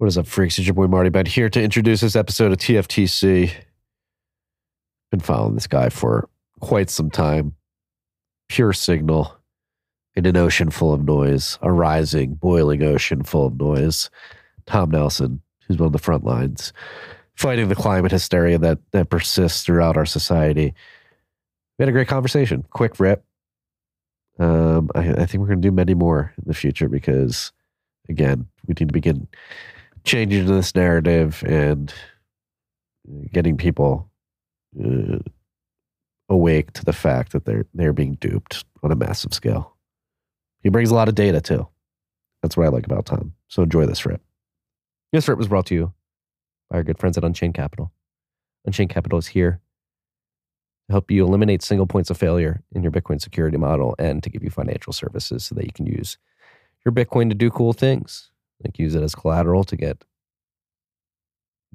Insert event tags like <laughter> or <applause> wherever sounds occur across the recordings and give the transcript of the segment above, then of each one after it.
What is up, freaks? It's your boy Marty Bent here to introduce this episode of TFTC. Been following this guy for quite some time. Pure signal in an ocean full of noise, a rising, boiling ocean full of noise. Tom Nelson, who's on the front lines, fighting the climate hysteria that that persists throughout our society. We had a great conversation. Quick rip. Um, I, I think we're going to do many more in the future because, again, we need to begin changing this narrative and getting people uh, awake to the fact that they're they're being duped on a massive scale. He brings a lot of data too. That's what I like about Tom. So enjoy this rip. This rip was brought to you by our good friends at Unchained Capital. Unchained Capital is here to help you eliminate single points of failure in your Bitcoin security model and to give you financial services so that you can use your Bitcoin to do cool things like use it as collateral to get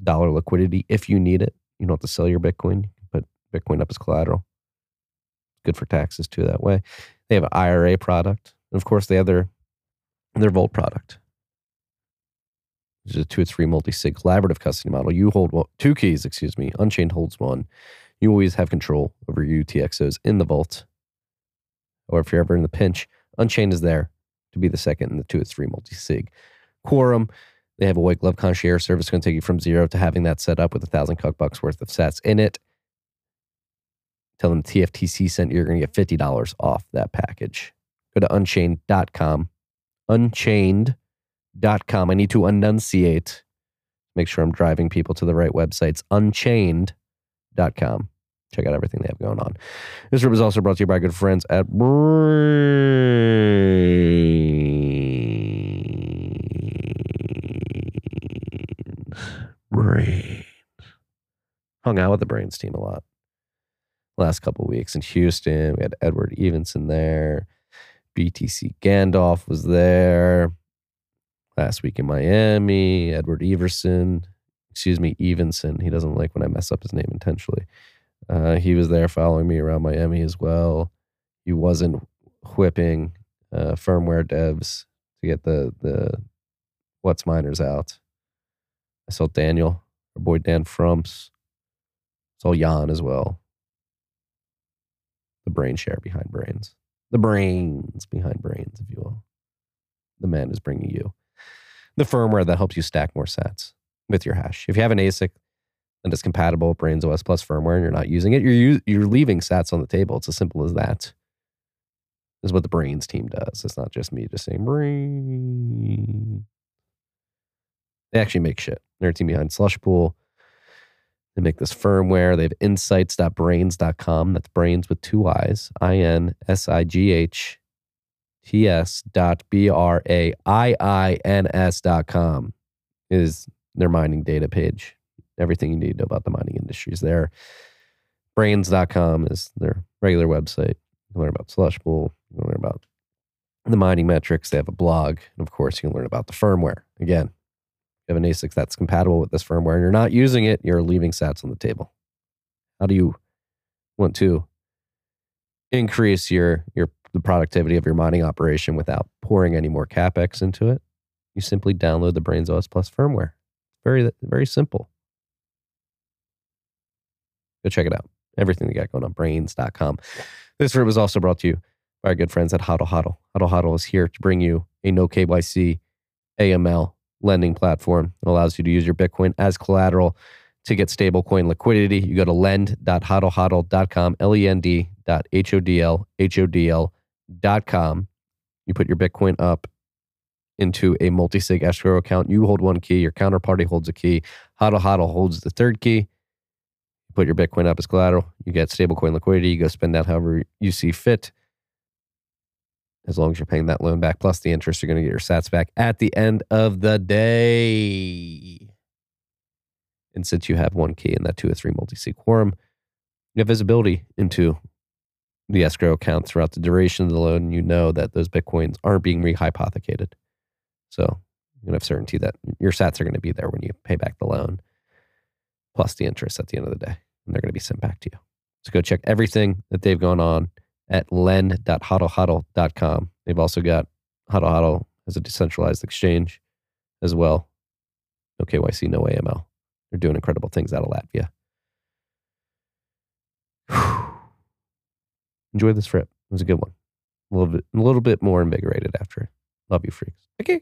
dollar liquidity if you need it. You don't have to sell your Bitcoin. Put Bitcoin up as collateral. Good for taxes too that way. They have an IRA product. And of course, they have their their Vault product. Which is a two or three multi-sig collaborative custody model. You hold two keys, excuse me. Unchained holds one. You always have control over your UTXOs in the vault. Or if you're ever in the pinch, Unchained is there to be the second in the two or three multi-sig. Quorum, they have a white glove concierge service going to take you from zero to having that set up with a thousand cuck bucks worth of sats in it. Tell them TFTC sent you, you're going to get $50 off that package. Go to unchained.com. Unchained.com. I need to enunciate. Make sure I'm driving people to the right websites. Unchained.com. Check out everything they have going on. This room is also brought to you by good friends at Braiins. Braiins. Hung out with the Braiins team a lot last couple weeks in Houston. We had Edward Evenson there. BTC Gandalf was there. Last week in Miami, Edward Everson, excuse me, Evenson. He doesn't like when I mess up his name intentionally. Uh, he was there following me around Miami as well. He wasn't whipping uh, firmware devs to get the the what's miners out. I saw Daniel, our boy Dan Frumps. I saw Jan as well. The brain share behind Braiins. The brains behind Braiins, if you will. The man is bringing you the firmware that helps you stack more sats with your hash. If you have an ASIC and it's compatible with Braiins OS Plus firmware and you're not using it, you're you're leaving sats on the table. It's as simple as that. Is what the Braiins team does. It's not just me just saying brain. They actually make shit. They're team behind Slushpool. They make this firmware. They have insights.braiins.com. That's brains with two I's. I N S I G H T S dot B R A I I N S dot com is their mining data page. Everything you need to know about the mining industry is there. Braiins.com is their regular website. You can learn about Slushpool. You can learn about the mining metrics. They have a blog. And of course, you can learn about the firmware. Again, you have an ASIC that's compatible with this firmware and you're not using it, you're leaving sats on the table. How do you want to increase your your the productivity of your mining operation without pouring any more capex into it? You simply download the Braiins OS Plus firmware. Very very simple. Go check it out. Everything they got going on, braiins.com. This room is also brought to you by our good friends at Hodl Hodl. Hodl Hodl is here to bring you a no KYC AML lending platform. It allows you to use your Bitcoin as collateral to get stablecoin liquidity. You go to lend.hodlhodl.com, L-E-N-D dot H-O-D-L, H-O-D-L dot com. You put your Bitcoin up into a multi-sig escrow account. You hold one key, your counterparty holds a key. Hodl Hodl holds the third key. You put your Bitcoin up as collateral. You get stablecoin liquidity. You go spend that however you see fit as long as you're paying that loan back plus the interest you're going to get your sats back at the end of the day. And since you have one key in that two or three multi-sig quorum. You have visibility into the escrow account throughout the duration of the loan. You know that those bitcoins aren't being rehypothecated. So you have certainty that your sats are going to be there when you pay back the loan plus the interest at the end of the day and they're going to be sent back to you. So go check everything that they've gone on at lend.hodlhodl.com. They've also got Hodl Hodl as a decentralized exchange as well. No KYC, no AML. They're doing incredible things out of Latvia. <sighs> Enjoy this trip. It was a good one. A little bit, a little bit more invigorated after. Love you, freaks. Okay.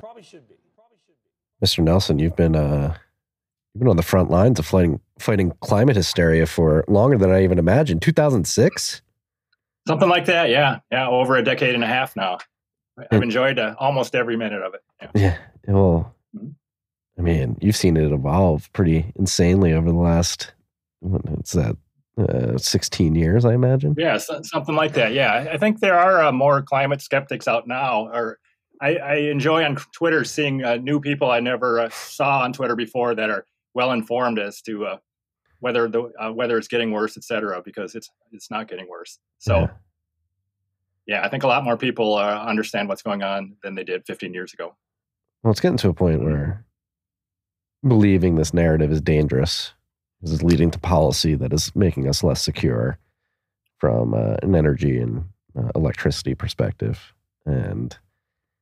be. Probably should be. Mr. Nelson, you've been uh, you've been on the front lines of fighting fighting climate hysteria for longer than I even imagined. 2006. Something like that, yeah, yeah, over a decade and a half now. I've enjoyed uh, almost every minute of it. Yeah. yeah well, mm-hmm. I mean, you've seen it evolve pretty insanely over the last what's that uh, 16 years, I imagine. Yeah, so, something like that. Yeah, I think there are uh, more climate skeptics out now. Or I, I enjoy on Twitter seeing uh, new people I never uh, saw on Twitter before that are well informed as to uh, whether the uh, whether it's getting worse, et cetera, because it's it's not getting worse. So. Yeah. yeah I think a lot more people understand what's going on than they did 15 years ago. Well, it's getting to a point where believing this narrative is dangerous this is leading to policy that is making us less secure from uh, an energy and uh, electricity perspective. And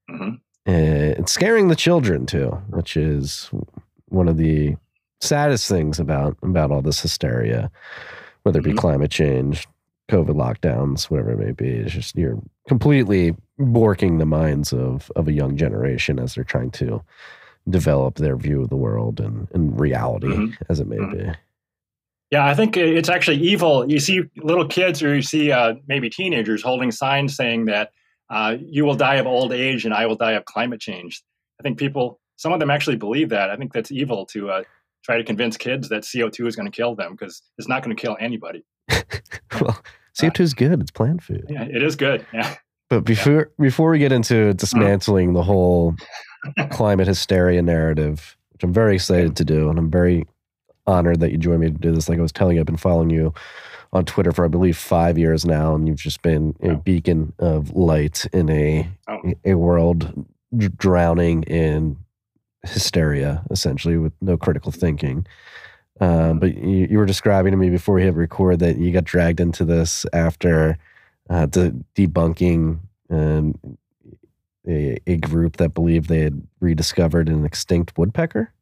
mm-hmm. it's scaring the children too, which is one of the saddest things about about all this hysteria, whether it be mm-hmm. climate change, COVID lockdowns, whatever it may be. It's just you're completely borking the minds of of a young generation as they're trying to develop their view of the world and, and reality mm-hmm. as it may mm-hmm. be. Yeah, I think it's actually evil. You see little kids or you see uh, maybe teenagers holding signs saying that uh, you will die of old age and I will die of climate change. I think people, some of them actually believe that. I think that's evil to uh, try to convince kids that CO2 is going to kill them because it's not going to kill anybody. <laughs> well, CO2 is good. It's plant food. Yeah, it is good. Yeah. But before yeah. before we get into dismantling the whole climate hysteria narrative, which I'm very excited to do, and I'm very honored that you joined me to do this. Like I was telling you, I've been following you on Twitter for I believe five years now, and you've just been a beacon of light in a oh. a world drowning in hysteria, essentially with no critical thinking. Um, but you, you, were describing to me before we hit record that you got dragged into this after uh, de- debunking um, a, a group that believed they had rediscovered an extinct woodpecker.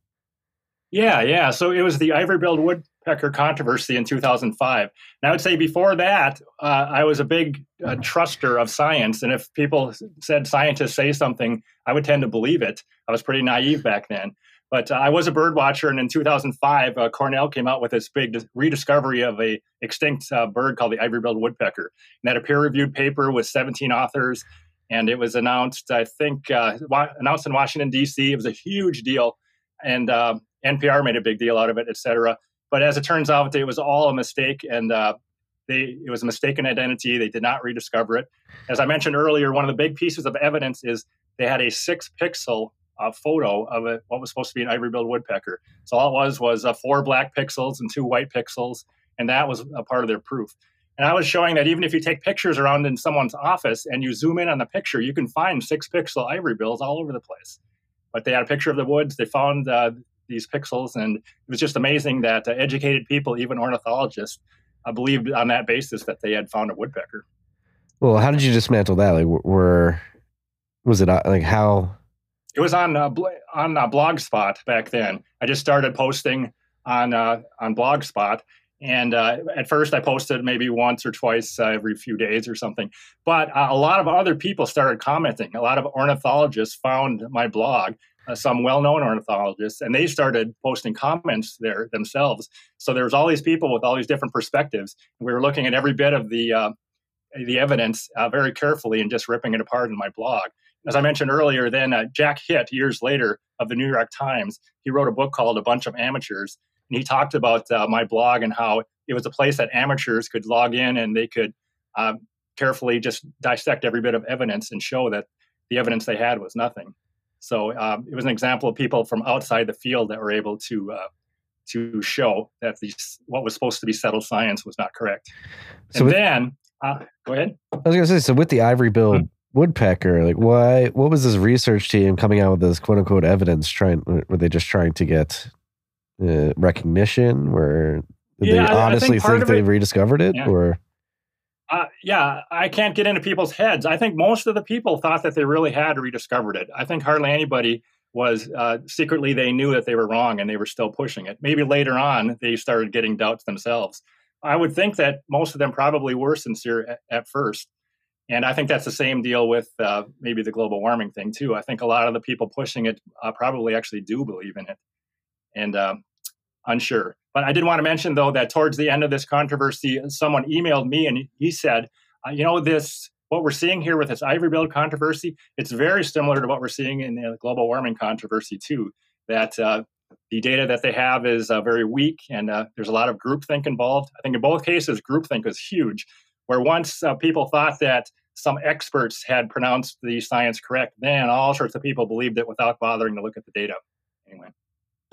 Yeah, yeah. So it was the ivory-billed woodpecker controversy in 2005. And I would say before that, uh, I was a big uh, truster of science, and if people said scientists say something, I would tend to believe it. I was pretty naive back then. But uh, I was a bird watcher, and in 2005, uh, Cornell came out with this big rediscovery of a extinct uh, bird called the ivory-billed woodpecker. And that a peer-reviewed paper with 17 authors, and it was announced, I think, uh, wa- announced in Washington D.C. It was a huge deal, and um, NPR made a big deal out of it, et cetera. But as it turns out, it was all a mistake, and uh, they, it was a mistaken identity. They did not rediscover it. As I mentioned earlier, one of the big pieces of evidence is they had a six-pixel uh, photo of a, what was supposed to be an ivory-billed woodpecker. So all it was was uh, four black pixels and two white pixels, and that was a part of their proof. And I was showing that even if you take pictures around in someone's office and you zoom in on the picture, you can find six-pixel ivory bills all over the place. But they had a picture of the woods. They found uh, these pixels. And it was just amazing that uh, educated people, even ornithologists, uh, believed on that basis that they had found a woodpecker. Well, how did you dismantle that? Like, were was it uh, like how? It was on uh, bl- on uh, Blogspot back then. I just started posting on uh, on Blogspot, and uh, at first I posted maybe once or twice uh, every few days or something. But uh, a lot of other people started commenting. A lot of ornithologists found my blog uh, some well-known ornithologists, and they started posting comments there themselves. So there was all these people with all these different perspectives. We were looking at every bit of the uh, the evidence uh, very carefully and just ripping it apart in my blog. As I mentioned earlier, then uh, Jack Hitt, years later, of the New York Times, he wrote a book called A Bunch of Amateurs, and he talked about uh, my blog and how it was a place that amateurs could log in and they could um, carefully just dissect every bit of evidence and show that the evidence they had was nothing. So um, it was an example of people from outside the field that were able to uh, to show that these what was supposed to be settled science was not correct. So and with, then, uh, go ahead. I was going to say, so with the ivory billed mm-hmm. woodpecker, like why? What was this research team coming out with this quote unquote evidence? Trying were they just trying to get uh, recognition? Where yeah, they honestly think, think they it, rediscovered it, yeah. or? Uh, yeah, I can't get into people's heads. I think most of the people thought that they really had rediscovered it. I think hardly anybody was uh, secretly they knew that they were wrong and they were still pushing it. Maybe later on they started getting doubts themselves. I would think that most of them probably were sincere at, at first. And I think that's the same deal with uh, maybe the global warming thing too. I think a lot of the people pushing it uh, probably actually do believe in it. And uh, unsure. But I did want to mention, though, that towards the end of this controversy, someone emailed me and he said, uh, you know, this what we're seeing here with this ivory bill controversy, it's very similar to what we're seeing in the global warming controversy too. That uh, the data that they have is uh, very weak, and uh, there's a lot of groupthink involved. I think in both cases, groupthink is huge. Where once uh, people thought that some experts had pronounced the science correct, then all sorts of people believed it without bothering to look at the data. Anyway.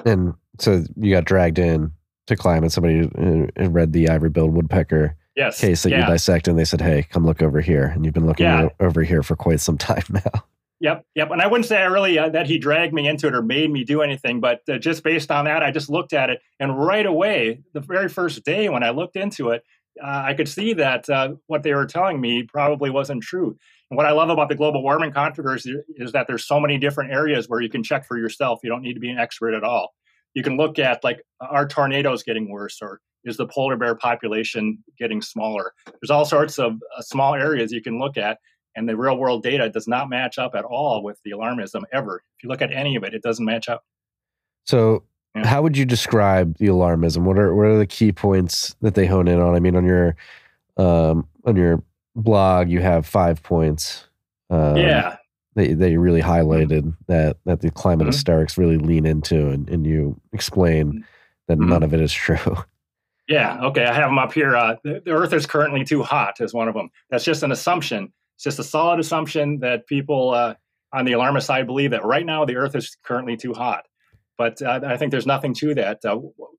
And so you got dragged in to climb, and Somebody uh, read the ivory billed woodpecker yes. case that yeah. you dissect, and they said, "Hey, come look over here." And you've been looking yeah. over here for quite some <laughs> time now. Yep, yep. And I wouldn't say I really uh, that he dragged me into it or made me do anything, but uh, just based on that, I just looked at it, and right away, the very first day when I looked into it, uh, I could see that uh, what they were telling me probably wasn't true. And what I love about the global warming controversy is that there's so many different areas where you can check for yourself. You don't need to be an expert at all. You can look at like, are tornadoes getting worse, or is the polar bear population getting smaller? There's all sorts of uh, small areas you can look at, and the real world data does not match up at all with the alarmism ever. If you look at any of it, it doesn't match up. So, yeah. how would you describe the alarmism? What are what are the key points that they hone in on? I mean, on your um, on your blog, you have five points. Um, yeah, that, that you really highlighted that that the climate mm-hmm. hysterics really lean into, and, and you explain that mm-hmm. none of it is true. <laughs> Yeah. Okay. I have them up here. Uh, the, the, Earth is currently too hot is one of them. That's just an assumption. It's just a solid assumption that people uh, on the alarmist side believe that right now the Earth is currently too hot. But uh, I think there's nothing to that. Uh,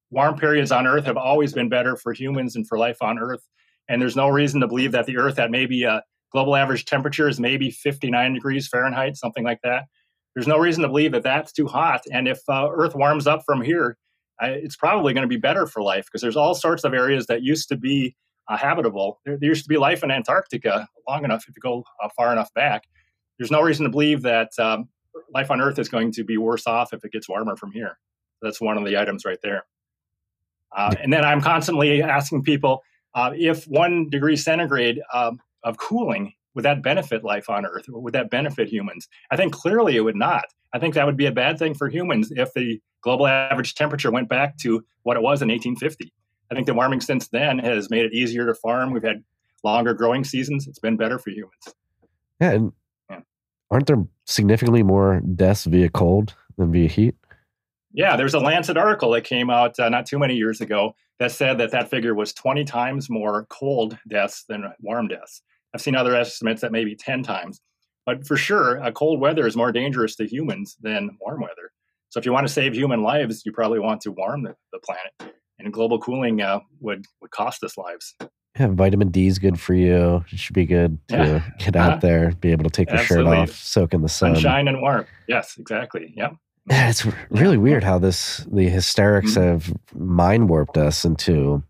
warm periods on Earth have always been better for humans and for life on Earth. And there's no reason to believe that the Earth at maybe a global average temperature is maybe 59 degrees Fahrenheit, something like that. There's no reason to believe that that's too hot. And if uh, Earth warms up from here, I, it's probably going to be better for life because there's all sorts of areas that used to be uh, habitable. There, there, used to be life in Antarctica long enough if you go uh, far enough back. There's no reason to believe that um, life on Earth is going to be worse off if it gets warmer from here. That's one of the items right there. Uh, and then I'm constantly asking people uh, if one degree centigrade um, of cooling would that benefit life on Earth? Would that benefit humans? I think clearly it would not. I think that would be a bad thing for humans if the global average temperature went back to what it was in 1850. I think the warming since then has made it easier to farm. We've had longer growing seasons. It's been better for humans. Yeah, and yeah. aren't there significantly more deaths via cold than via heat? Yeah, there's a Lancet article that came out uh, not too many years ago that said that that figure was 20 times more cold deaths than warm deaths. I've seen other estimates that maybe 10 times. But for sure, a cold weather is more dangerous to humans than warm weather. So if you want to save human lives, you probably want to warm the, the planet. And global cooling uh, would would cost us lives. Yeah, vitamin D is good for you. It should be good to yeah. get out uh, there, be able to take your shirt off, soak in the sun. Sunshine and warm. Yes, exactly. Yep. Yeah, it's really weird how this the hysterics mm-hmm. have mind warped us into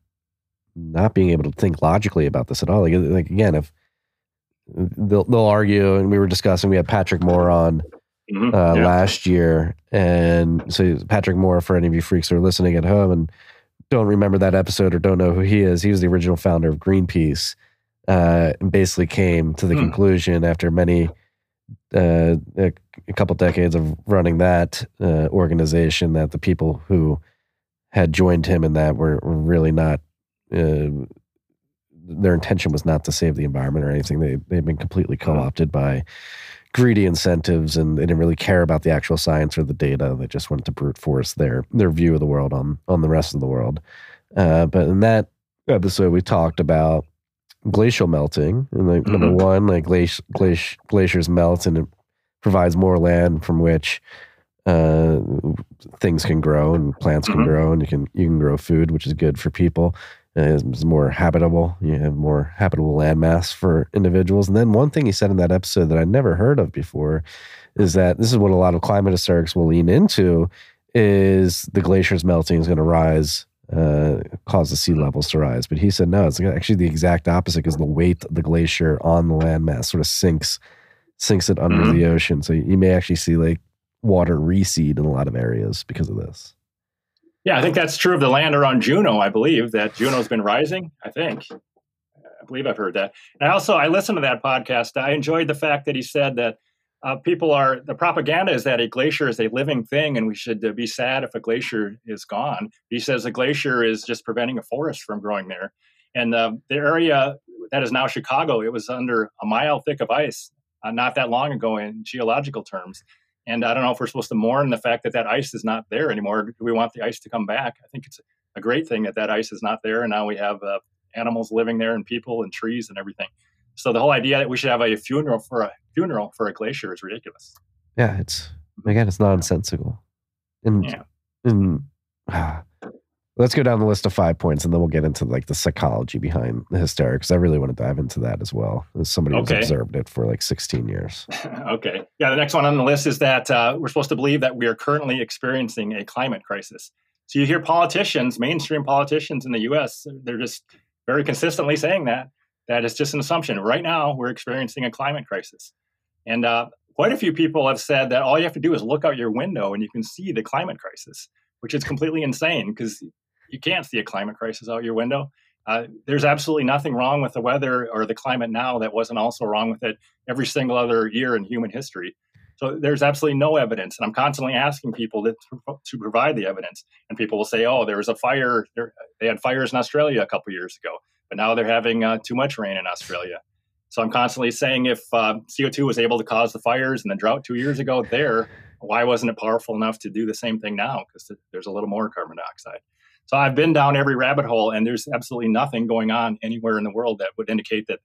not being able to think logically about this at all. Like, like again, if they'll they'll argue, and we were discussing, we had Patrick Moore on mm-hmm. uh, yeah. last year. And so, Patrick Moore, for any of you freaks who are listening at home and don't remember that episode or don't know who he is, he was the original founder of Greenpeace. Uh, and basically came to the mm. conclusion after many uh, a, a, couple decades of running that uh, organization that the people who had joined him in that were, were really not uh, their intention was not to save the environment or anything they, they've been completely mm-hmm. co-opted by greedy incentives and they didn't really care about the actual science or the data. They just wanted to brute force their their view of the world on on the rest of the world. Uh, but in that episode, we talked about glacial melting and like mm-hmm. number one, like glaci- glaci- glaciers melt and it provides more land from which uh, things can grow and plants can Mhm. grow, and you can you can grow food, which is good for people. Uh, It's, it's more habitable. You have more habitable landmass for individuals. And then one thing he said in that episode that I never heard of before is that this is what a lot of climate hysterics will lean into is the glaciers melting is going to rise uh, cause the sea levels to rise but he said no it's actually the exact opposite because the weight of the glacier on the landmass sort of sinks sinks it under Mhm. the ocean so you may actually see like water recede in a lot of areas because of this Yeah, I think that's true of the land around Juneau. I believe that Juneau's been rising. I think. I believe I've heard that. And also, I listened to that podcast. I enjoyed the fact that he said that uh, people are the propaganda is that a glacier is a living thing, and we should uh, be sad if a glacier is gone. He says a glacier is just preventing a forest from growing there. And uh, the area that is now Chicago, it was under a mile thick of ice uh, not that long ago in geological terms. And I don't know if we're supposed to mourn the fact that that ice is not there anymore. Do we want the ice to come back? I think it's a great thing that that ice is not there, and now we have uh, animals living there, and people, and trees, and everything. So the whole idea that we should have a funeral for a funeral for a glacier is ridiculous. yeah it's again it's nonsensical and Yeah. and ah, <sighs> let's go down the list of five points and then we'll get into like the psychology behind the hysterics i really want to dive into that as well as somebody who's Okay. observed it for like 16 years <laughs> okay. Yeah, the next one on the list is that uh, we're supposed to believe that we are currently experiencing a climate crisis. So you hear politicians, mainstream politicians in the U.S., they're just very consistently saying that that it's just an assumption. Right now, we're experiencing a climate crisis, and uh, quite a few people have said that all you have to do is look out your window and you can see the climate crisis, which is completely insane because you can't see a climate crisis out your window. Uh, there's absolutely nothing wrong with the weather or the climate now that wasn't also wrong with it every single other year in human history. So there's absolutely no evidence, and I'm constantly asking people to, to provide the evidence. And people will say, "Oh, there was a fire. There, they had fires in Australia a couple years ago, but now they're having uh, too much rain in Australia." So I'm constantly saying, if uh, CO2 was able to cause the fires and the drought two years ago there, why wasn't it powerful enough to do the same thing now? Because there's a little more carbon dioxide. So I've been down every rabbit hole, and there's absolutely nothing going on anywhere in the world that would indicate that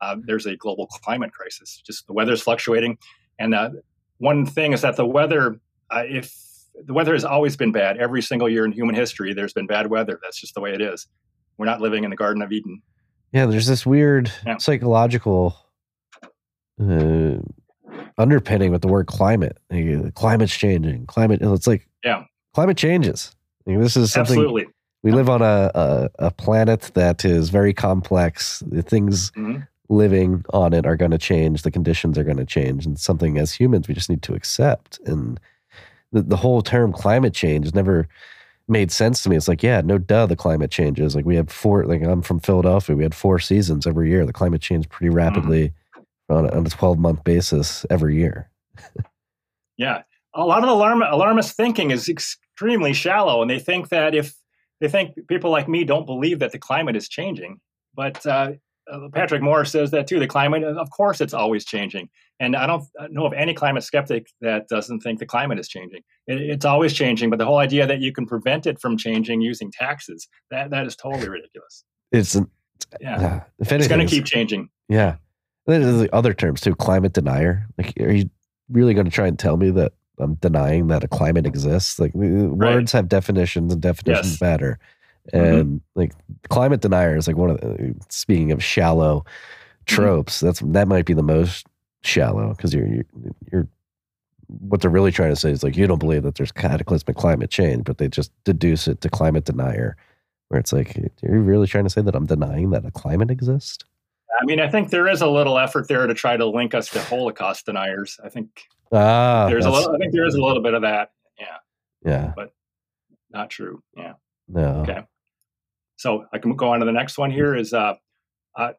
uh, there's a global climate crisis. Just the weather's fluctuating, and uh, one thing is that the weather, uh, if the weather has always been bad every single year in human history, there's been bad weather. That's just the way it is. We're not living in the Garden of Eden. yeah there's this weird Yeah. psychological uh, underpinning with the word climate Like, climate's changing climate it's like Yeah. climate changes Like, this is something Absolutely. we live on a, a a planet that is very complex the things Mhm. living on it are going to change the conditions are going to change and something as humans we just need to accept and the, the whole term climate change is never made sense to me. It's like yeah no duh the climate changes like we have four like i'm from philadelphia we had four seasons every year. The climate changed pretty rapidly on, a, on a 12 month basis every year. Yeah, a lot of alarm, alarmist thinking is extremely shallow, and they think that if they think people like me don't believe that the climate is changing, but uh, uh, Patrick Moore says that too. The climate, of course, it's always changing, and I don't know of any climate skeptic that doesn't think the climate is changing. It, it's always changing, but the whole idea that you can prevent it from changing using taxes that that is totally ridiculous. it's Yeah, uh, it's going to keep changing. Yeah. And then there's the other terms too, climate denier. Like, are you really going to try and tell me that I'm denying that a climate exists? Like, w- words have definitions and definitions Yes. matter. Mhm. And like, climate denier is like one of the, speaking of shallow tropes, that's that might be the most shallow because you're, you're, you're, what they're really trying to say is like, you don't believe that there's cataclysmic climate change, but they just deduce it to climate denier, where it's like, are you really trying to say that I'm denying that a climate exists? I mean, I think there is a little effort there to try to link us to Holocaust deniers. I think Ah, there's a little. I think there is a little bit of that. Yeah, Yeah. But not true. Yeah. No. Okay. So I can go on to the next one here is uh, uh,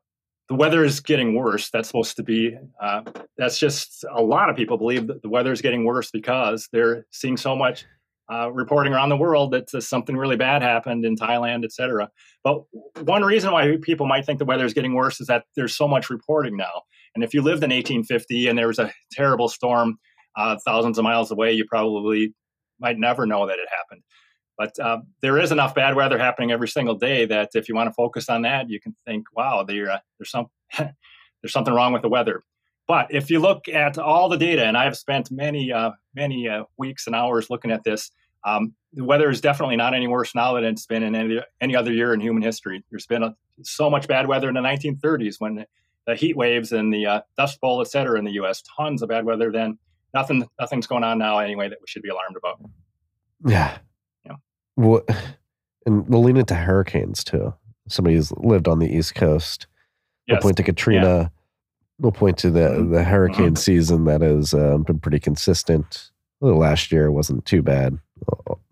the weather is getting worse. That's supposed to be, uh, that's just a lot of people believe that the weather is getting worse because they're seeing so much uh, reporting around the world that something really bad happened in Thailand, et cetera. But one reason why people might think the weather is getting worse is that there's so much reporting now. And if you lived in 1850 and there was a terrible storm uh, thousands of miles away, you probably might never know that it happened. But uh, there is enough bad weather happening every single day that if you want to focus on that, you can think, "Wow, there, uh, there's some <laughs> there's something wrong with the weather." But if you look at all the data, and I've spent many, uh, many uh, weeks and hours looking at this, um, the weather is definitely not any worse now than it's been in any, any other year in human history. There's been a, so much bad weather in the 1930s when the heat waves and the uh, Dust Bowl, et cetera, in the U.S. Tons of bad weather then. Nothing, nothing's going on now anyway that we should be alarmed about. Yeah. Yeah. <sighs> What, and we'll lean into hurricanes too. Somebody who's lived on the East Coast. We'll point to Katrina. We'll point to the Mhm. the hurricane Mhm. season that has um, been pretty consistent. Although last year wasn't too bad.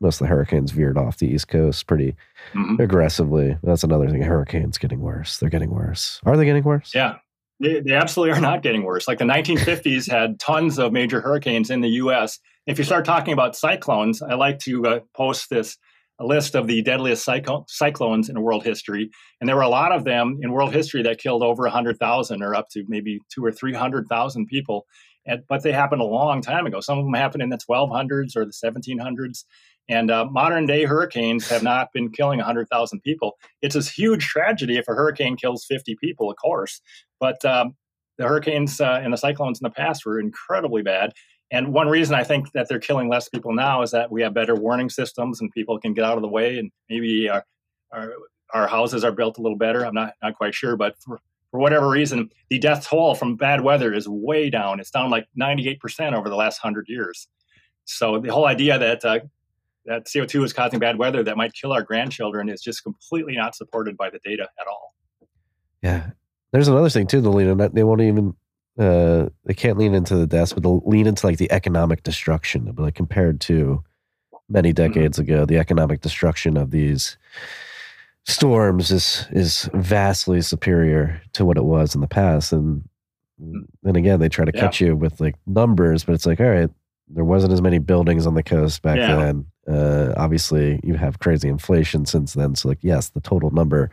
Most of the hurricanes veered off the East Coast pretty Mhm. aggressively. That's another thing. Hurricanes getting worse. They're getting worse. Are they getting worse? Yeah, they, they absolutely are not getting worse. Like the 1950s had tons of major hurricanes in the U.S. If you start talking about cyclones, I like to uh, post this a list of the deadliest cyclo- cyclones in world history, and there were a lot of them in world history that killed over 100,000 or up to maybe two or 300,000 people. And, but they happened a long time ago. Some of them happened in the 1200s or the 1700s. And uh, modern day hurricanes have not been killing 100,000 people. It's a huge tragedy if a hurricane kills 50 people, of course. But um, the hurricanes uh, and the cyclones in the past were incredibly bad. And one reason I think that they're killing less people now is that we have better warning systems and people can get out of the way, and maybe our our, our houses are built a little better. I'm not not quite sure, but for, for whatever reason, the death toll from bad weather is way down. It's down like 98% over the last hundred years. So the whole idea that uh, that CO2 is causing bad weather that might kill our grandchildren is just completely not supported by the data at all. Yeah. There's another thing too, lean that they won't even uh they can't lean into the deaths, but they'll lean into like the economic destruction. But like compared to many decades ago, the economic destruction of these storms is is vastly superior to what it was in the past. And then again, they try to Yeah. cut you with like numbers, but it's like, all right, there wasn't as many buildings on the coast back Yeah. then. Uh, obviously, you have crazy inflation since then. So, like, yes, the total number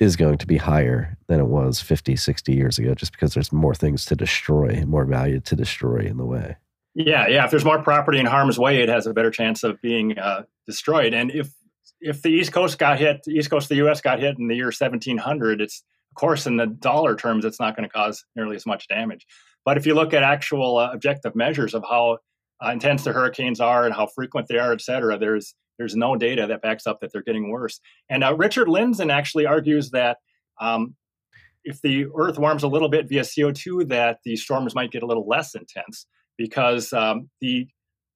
is going to be higher than it was 50, 60 years ago, just because there's more things to destroy, more value to destroy in the way. Yeah, yeah. If there's more property in harm's way, it has a better chance of being uh, destroyed. And if if the East Coast got hit, the East Coast of the U.S. got hit in the year 1700, it's of course in the dollar terms, it's not going to cause nearly as much damage. But if you look at actual uh, objective measures of how uh, intense the hurricanes are and how frequent they are, et cetera, there's there's no data that backs up that they're getting worse. And uh, Richard Lindzen actually argues that um, if the Earth warms a little bit via CO2, that the storms might get a little less intense because um, the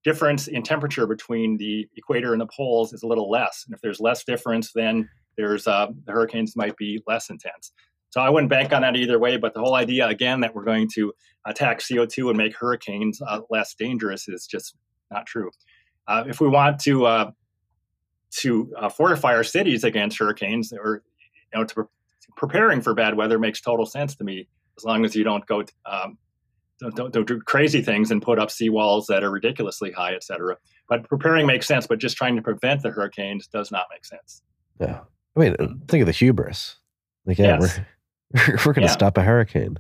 difference in temperature between the equator and the poles is a little less. And if there's less difference, then there's uh, the hurricanes might be less intense. So I wouldn't bank on that either way. But the whole idea, again, that we're going to attack CO2 and make hurricanes uh, less dangerous is just not true. Uh, if we want to uh, to uh, fortify our cities against hurricanes, or you know, to pre- preparing for bad weather makes total sense to me. As long as you don't go um, don't, don't, don't do crazy things and put up seawalls that are ridiculously high, et cetera. But preparing makes sense, but just trying to prevent the hurricanes does not make sense. Yeah. I mean, think of the hubris. Like, yeah, Yes. <laughs> we're, we're going to Yeah. stop a hurricane.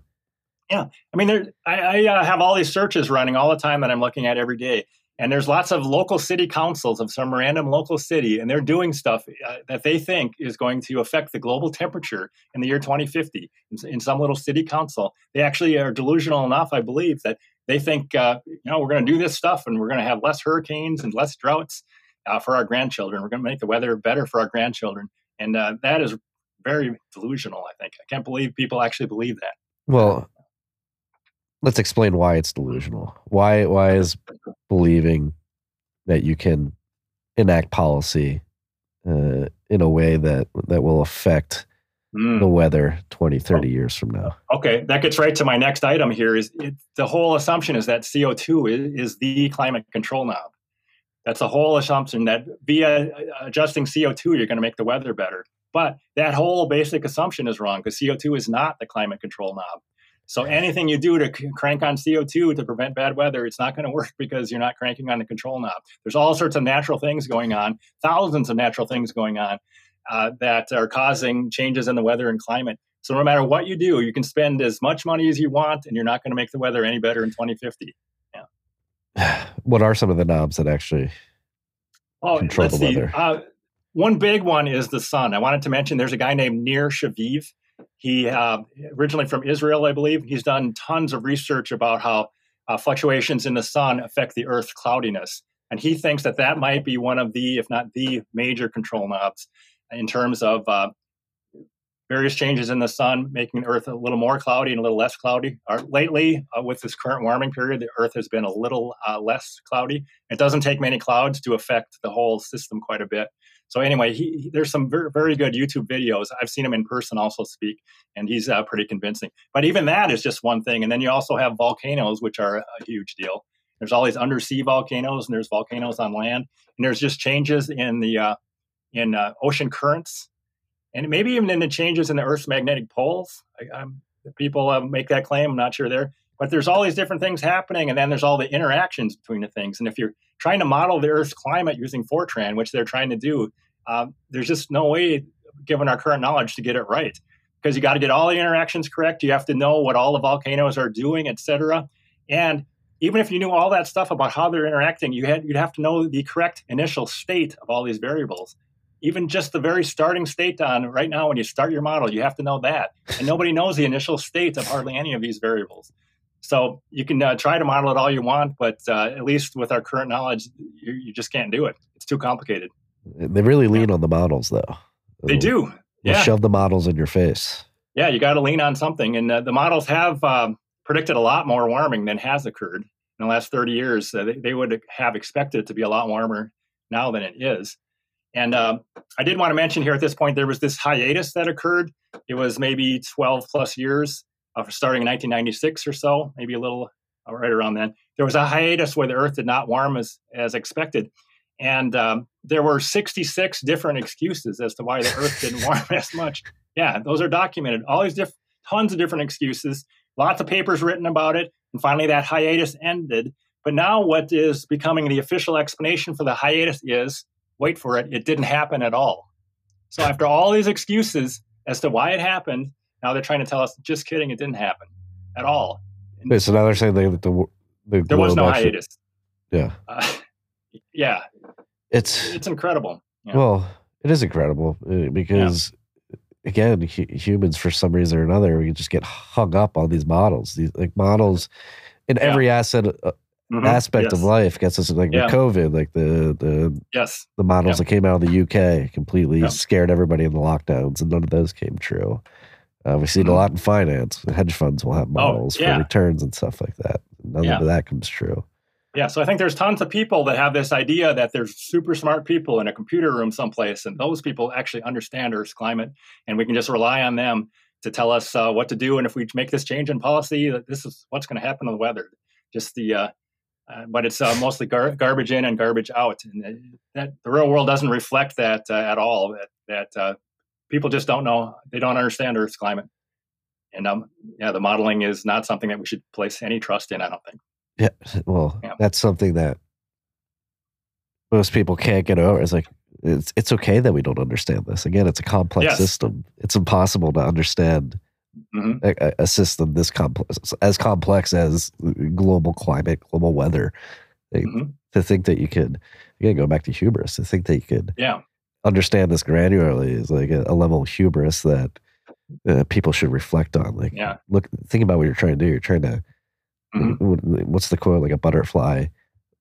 Yeah i mean, there, I, I uh, have all these searches running all the time that I'm looking at every day. And there's lots of local city councils of some random local city, and they're doing stuff uh, that they think is going to affect the global temperature in the year 2050. In, in some little city council, they actually are delusional enough, I believe, that they think, uh, you know, we're going to do this stuff and we're going to have less hurricanes and less droughts uh, for our grandchildren. We're going to make the weather better for our grandchildren. And uh, that is very delusional, I think. I can't believe people actually believe that. Well, let's explain why it's delusional. Why why is believing that you can enact policy uh, in a way that that will affect Mm. the weather 20, 30 years from now? Okay, that gets right to my next item here. Is it, the whole assumption is that CO two is, is the climate control knob. That's the whole assumption that via uh, adjusting CO two you're going to make the weather better. But that whole basic assumption is wrong because CO two is not the climate control knob. So anything you do to crank on CO two to prevent bad weather, it's not going to work <laughs> because you're not cranking on the control knob. There's all sorts of natural things going on, thousands of natural things going on uh, that are causing changes in the weather and climate. So no matter what you do, you can spend as much money as you want, and you're not going to make the weather any better in 2050. Yeah. <sighs> What are some of the knobs that actually? Oh, Control let's the see. weather. Uh, one big one is the sun. I wanted to mention there's a guy named Nir Shaviv. He uh, originally from Israel, I believe. He's done tons of research about how uh, fluctuations in the sun affect the Earth's cloudiness, and he thinks that that might be one of the, if not the, major control knobs in terms of uh, various changes in the sun, making the Earth a little more cloudy and a little less cloudy. Uh, lately, uh, with this current warming period, the Earth has been a little uh, less cloudy. It doesn't take many clouds to affect the whole system quite a bit. So anyway, he, he, there's some very, very good YouTube videos. I've seen him in person also speak, and he's uh, pretty convincing. But even that is just one thing. And then you also have volcanoes, which are a huge deal. There's all these undersea volcanoes, and there's volcanoes on land, and there's just changes in the uh, in uh, ocean currents and maybe even in the changes in the Earth's magnetic poles. I, people uh, make that claim. I'm not sure there, but there's all these different things happening, and then there's all the interactions between the things. And if you're trying to model the Earth's climate using Fortran, which they're trying to do, uh, there's just no way, given our current knowledge, to get it right. Because you got to get all the interactions correct. You have to know what all the volcanoes are doing, et cetera. And even if you knew all that stuff about how they're interacting, you had, you'd have to know the correct initial state of all these variables even just the very starting state on right now when you start your model you have to know that and nobody knows the initial state of hardly any of these variables so you can uh, try to model it all you want but uh, at least with our current knowledge you, you, just can't do it. It's too complicated. They really lean on the models though. They do. Yeah. shove the models in your face. Yeah you got to lean on something and uh, the models have um, predicted a lot more warming than has occurred in the last 30 years. They, they would have expected it to be a lot warmer now than it is. And uh, I did want to mention here at this point, there was this hiatus that occurred. It was maybe 12 plus years, uh, starting in 1996 or so, maybe a little uh, right around then. There was a hiatus where the Earth did not warm as, as expected. And um, there were 66 different excuses as to why the Earth didn't <laughs> warm as much. Yeah, those are documented. All these different, tons of different excuses, lots of papers written about it. And finally, that hiatus ended. But now, what is becoming the official explanation for the hiatus is wait for it, it didn't happen at all. So after all these excuses as to why it happened, now they're trying to tell us, just kidding, it didn't happen at all. Wait, so now they're saying they, the, the there was no hiatus. Yeah. Uh, <laughs> yeah. It's it's incredible. Yeah. Well, it is incredible uh, because yeah. again, humans for some reason or another, we just get hung up on these models. These like models in yeah. every asset uh, mm-hmm. aspect yes. of life gets us like yeah. COVID, like the the yes the models that came out of the UK completely scared everybody in the lockdowns, and none of those came true. Uh, we see it a lot in finance. Hedge funds will have oh, models oh, yeah. for returns and stuff like that. None of that comes true. Yeah, so I think there's tons of people that have this idea that there's super smart people in a computer room someplace, and those people actually understand Earth's climate, and we can just rely on them to tell us uh, what to do. And if we make this change in policy, this is what's going to happen to the weather. Just the uh, uh, but it's uh, mostly gar- garbage in and garbage out, and that the real world doesn't reflect that uh, at all. That that uh, people just don't know, they don't understand Earth's climate, and um, yeah, the modeling is not something that we should place any trust in. I don't think. Yeah, well, yeah. that's something that most people can't get over. It's like it's it's okay that we don't understand this. Again, it's a complex yes. system. It's impossible to understand mm-hmm. a, a, system this complex, as complex as global climate, global weather. Mm-hmm. To think that you could, again, go back to hubris. To think that you could, yeah, understand this granularly is like a, a level of hubris that uh, people should reflect on. Like, yeah, look, think about what you're trying to do. You're trying to, mm-hmm. what's the quote? Like a butterfly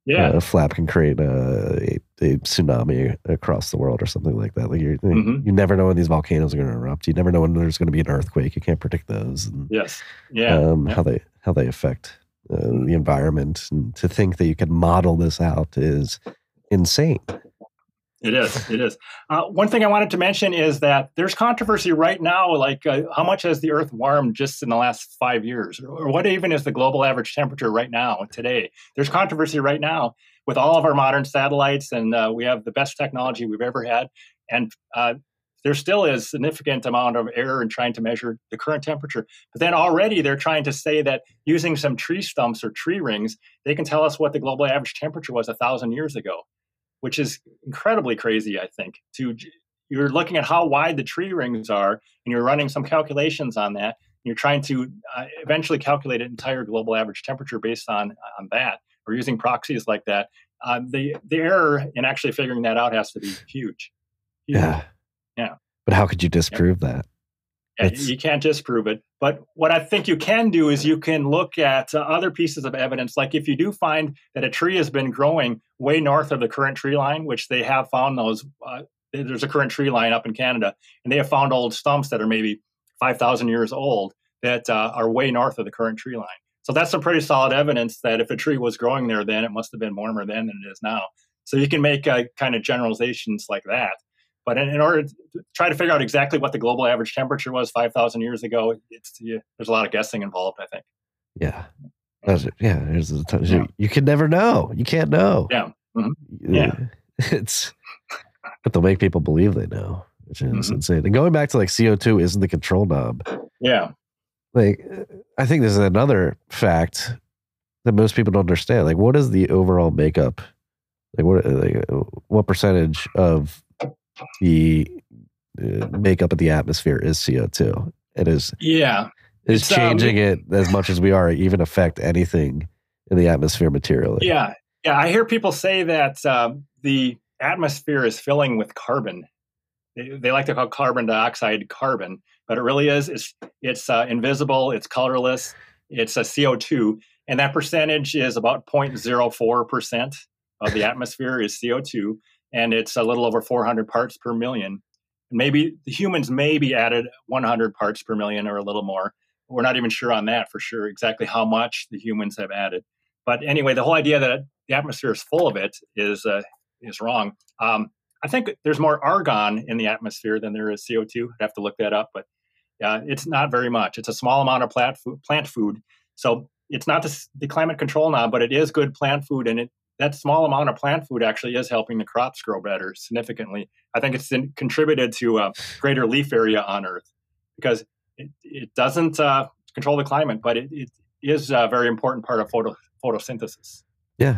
yeah. a flap can create a, a, a, tsunami across the world or something like that. Like you mm-hmm. you never know when these volcanoes are going to erupt. You never know when there's going to be an earthquake. You can't predict those. And, yes. Yeah. Um, yeah. How they how they affect uh, the environment, and to think that you can model this out is insane. It is. It is. Uh, one thing I wanted to mention is that there's controversy right now, like uh, how much has the Earth warmed just in the last five years, or what even is the global average temperature right now, today? There's controversy right now with all of our modern satellites, and uh, we have the best technology we've ever had, and uh, there still is significant amount of error in trying to measure the current temperature. But then already they're trying to say that using some tree stumps or tree rings, they can tell us what the global average temperature was a thousand years ago which is incredibly crazy, I think. To you're looking at how wide the tree rings are, and you're running some calculations on that. And you're trying to uh, eventually calculate an entire global average temperature based on on that, or using proxies like that. Uh, the the error in actually figuring that out has to be huge. huge. Yeah, yeah. But how could you disprove yeah. that? Yeah, you can't disprove it. But what I think you can do is you can look at uh, other pieces of evidence. Like if you do find that a tree has been growing way north of the current tree line, which they have found those, uh, there's a current tree line up in Canada, and they have found old stumps that are maybe 5,000 years old that uh, are way north of the current tree line. So that's some pretty solid evidence that if a tree was growing there then, it must have been warmer then than it is now. So you can make uh, kind of generalizations like that. But in, in order to try to figure out exactly what the global average temperature was 5,000 years ago, it's yeah, there's a lot of guessing involved, I think. Yeah. That's it. yeah. There's a ton, Yeah. You can never know. You can't know. Yeah. Mhm. Yeah. <laughs> It's, but they'll make people believe they know, which is Mhm. insane. And going back to like CO2 isn't the control knob. Yeah. Like, I think this is another fact that most people don't understand. Like, what is the overall makeup? Like, what, like, what percentage of the uh, makeup of the atmosphere is CO2? It is Yeah. Is It's, um, changing it as much as we are even affect anything in the atmosphere materially. Yeah. Yeah. I hear people say that um, the atmosphere is filling with carbon. They, they like to call carbon dioxide carbon, but it really is. It's, it's uh, invisible, it's colorless, it's a CO2. And that percentage is about 0.04% of the <laughs> atmosphere is CO2. And it's a little over 400 parts per million. Maybe the humans may be added 100 parts per million or a little more. We're not even sure on that for sure, exactly how much the humans have added. But anyway, the whole idea that the atmosphere is full of it is uh, is wrong. Um, I think there's more argon in the atmosphere than there is CO2. I'd have to look that up, but uh, it's not very much. It's a small amount of plant food, plant food. So it's not the, the climate control knob, but it is good plant food, and it that small amount of plant food actually is helping the crops grow better significantly. I think it's in, contributed to a greater leaf area on Earth because it, it doesn't uh, control the climate, but it, it is a very important part of photo, photosynthesis. Yeah.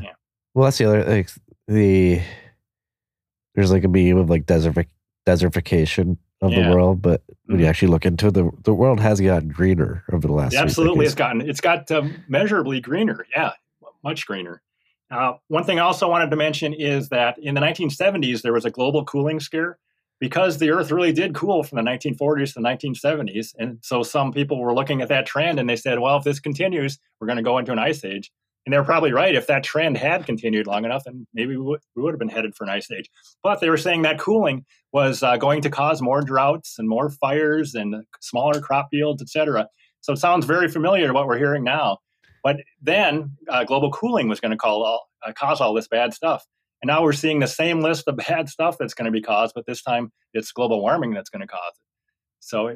Well, that's the other like the there's like a meme of like desertific, desertification of Yeah. the world, but when you Mhm. actually look into it, the the world has gotten greener over the last. few Absolutely, it's gotten it's got um, measurably greener. Yeah, much greener. Uh, one thing I also wanted to mention is that in the 1970s there was a global cooling scare because the Earth really did cool from the 1940s to the 1970s, and so some people were looking at that trend and they said, "Well, if this continues, we're going to go into an ice age." And they're probably right. If that trend had continued long enough, then maybe we would, we would have been headed for an ice age. But they were saying that cooling was uh, going to cause more droughts and more fires and smaller crop yields, et cetera. So it sounds very familiar to what we're hearing now. But then uh, global cooling was going to all, uh, cause all this bad stuff. And now we're seeing the same list of bad stuff that's going to be caused, but this time it's global warming that's going to cause it. So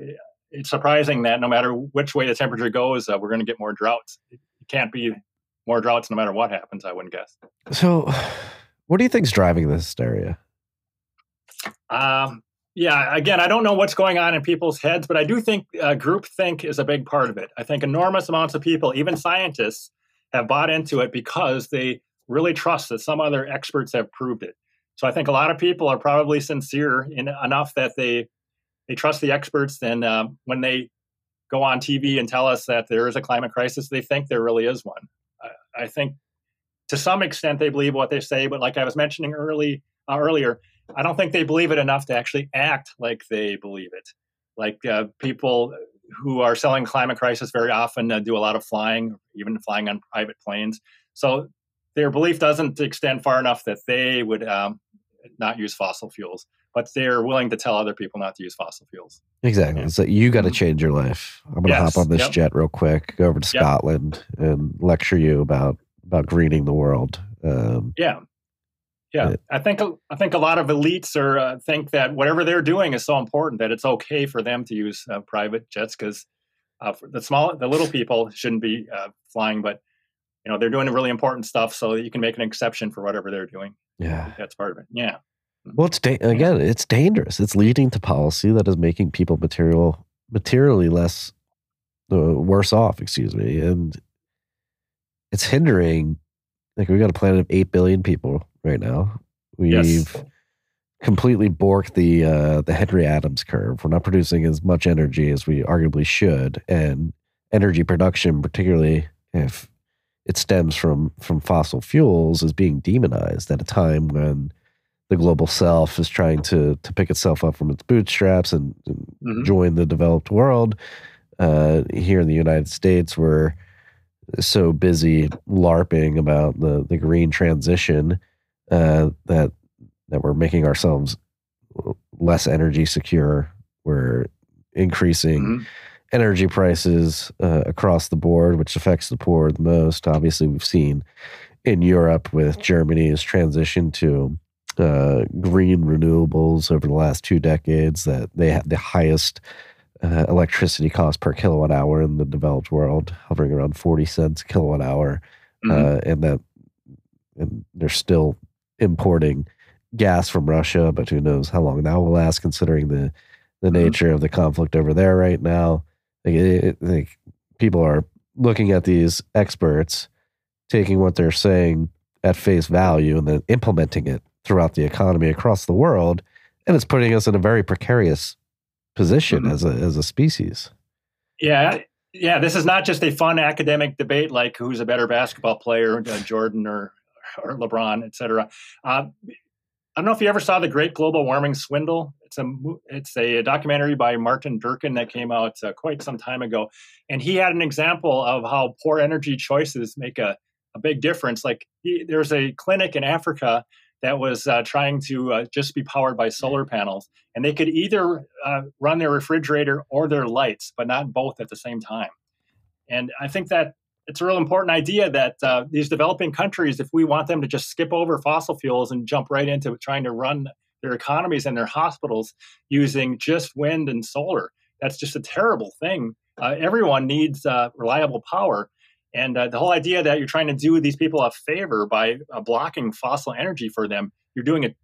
it's surprising that no matter which way the temperature goes, uh, we're going to get more droughts. It, can't be more droughts no matter what happens, I wouldn't guess. So, what do you think's driving this hysteria? Um, yeah, again, I don't know what's going on in people's heads, but I do think uh, groupthink is a big part of it. I think enormous amounts of people, even scientists, have bought into it because they really trust that some other experts have proved it. So I think a lot of people are probably sincere in, enough that they they trust the experts. And um, when they go on TV and tell us that there is a climate crisis, they think there really is one. I, I think to some extent they believe what they say, but like I was mentioning early uh, earlier, I don't think they believe it enough to actually act like they believe it. Like uh, people who are selling climate crisis very often uh, do a lot of flying, even flying on private planes. So their belief doesn't extend far enough that they would um, not use fossil fuels, but they're willing to tell other people not to use fossil fuels. Exactly. Yeah. Like you got to Mhm. change your life. I'm gonna Yes. hop on this Yep. jet real quick, go over to Yep. Scotland, and lecture you about about greening the world. Um, Yeah. Yeah, Yeah. I think I think a lot of elites are uh, think that whatever they're doing is so important that it's okay for them to use uh, private jets because uh, the small, the little people shouldn't be uh, flying, but you know they're doing really important stuff, so that you can make an exception for whatever they're doing. yeah. That's part of it. Yeah, Well, it's da- again, it's dangerous. It's leading to policy that is making people material materially less uh, worse off. Excuse me, and it's hindering. Like we've got a planet of eight billion people right now. We've Yes. completely borked the uh, the Henry Adams curve. We're not producing as much energy as we arguably should, and energy production, particularly if it stems from from fossil fuels, is being demonized at a time when the global south is trying to to pick itself up from its bootstraps and, and mm-hmm. join the developed world. Uh, here in the United States, we're so busy larping about the the green transition uh, that that we're making ourselves less energy secure. We're increasing mm-hmm. Energy prices uh, across the board, which affects the poor the most. Obviously, we've seen in Europe with Germany's transition to uh, green renewables over the last two decades that they have the highest uh, electricity cost per kilowatt hour in the developed world, hovering around 40 cents a kilowatt hour. Mm-hmm. Uh, and that and they're still importing gas from Russia, but who knows how long that will last considering the the mm-hmm. nature of the conflict over there right now. Like, it, like people are looking at these experts, taking what they're saying at face value, and then implementing it throughout the economy across the world, and it's putting us in a very precarious position mm-hmm. as a as a species. Yeah, yeah. This is not just a fun academic debate like who's a better basketball player, uh, Jordan or or LeBron, et cetera. Uh, I don't know if you ever saw the Great Global Warming Swindle. It's a it's a, documentary by Martin Durkin that came out uh, quite some time ago, and he had an example of how poor energy choices make a, a big difference. Like he, there's a clinic in Africa that was uh, trying to uh, just be powered by solar panels, and they could either uh, run their refrigerator or their lights, but not both at the same time. And I think that it's a real important idea that uh, these developing countries, if we want them to just skip over fossil fuels and jump right into trying to run their economies and their hospitals using just wind and solar, that's just a terrible thing. Uh, everyone needs uh, reliable power. And uh, the whole idea that you're trying to do these people a favor by uh, blocking fossil energy for them, you're doing a,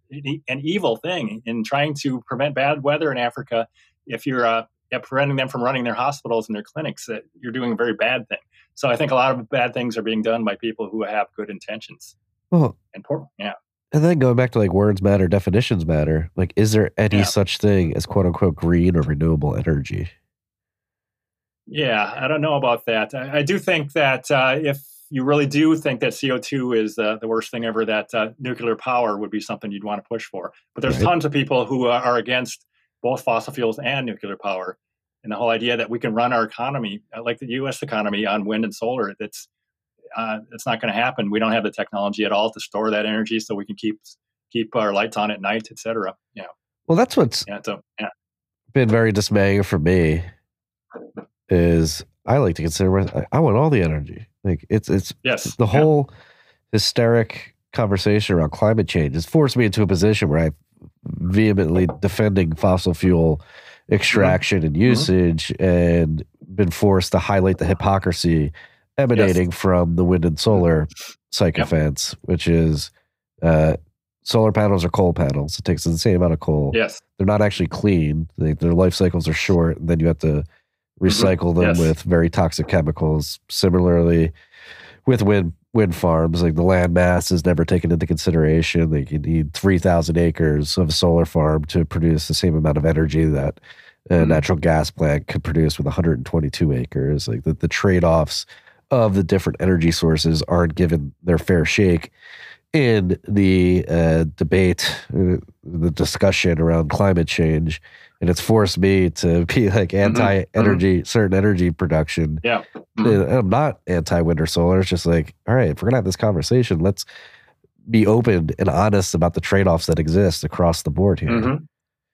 an evil thing in trying to prevent bad weather in Africa. If you're uh, preventing them from running their hospitals and their clinics, you're doing a very bad thing. So I think a lot of bad things are being done by people who have good intentions. Well, and poor, yeah. And then going back to like words matter, definitions matter. Like, is there any yeah. such thing as quote unquote green or renewable energy? Yeah, I don't know about that. I, I do think that uh, if you really do think that CO2 is uh, the worst thing ever, that uh, nuclear power would be something you'd want to push for. But there's right. tons of people who are against both fossil fuels and nuclear power and the whole idea that we can run our economy uh, like the U.S. economy on wind and solar. That's uh, it's not going to happen. We don't have the technology at all to store that energy, so we can keep keep our lights on at night, etc. Yeah. Well, that's what's yeah, so, yeah. been very dismaying for me. Is I like to consider I want all the energy. Like it's it's yes the whole yeah. hysteric conversation around climate change has forced me into a position where I'm vehemently defending fossil fuel extraction mm-hmm. and usage mm-hmm. and been forced to highlight the hypocrisy emanating yes. from the wind and solar sycophants, yep. which is uh, solar panels are coal panels. It takes the same amount of coal. Yes. They're not actually clean. They, their life cycles are short. And then you have to mm-hmm. recycle mm-hmm. them yes. with very toxic chemicals. Similarly, with wind wind farms, like the land mass is never taken into consideration. Like you need 3,000 acres of a solar farm to produce the same amount of energy that a mm-hmm. natural gas plant could produce with 122 acres. Like the, the trade offs of the different energy sources aren't given their fair shake in the uh, debate, uh, the discussion around climate change and it's forced me to <laughs> be like mm-hmm. anti-energy, mm-hmm. certain energy production. Yeah, mm-hmm. I'm not anti-wind or solar. It's just like, all right, if we're gonna have this conversation, let's be open and honest about the trade-offs that exist across the board here. Mm-hmm.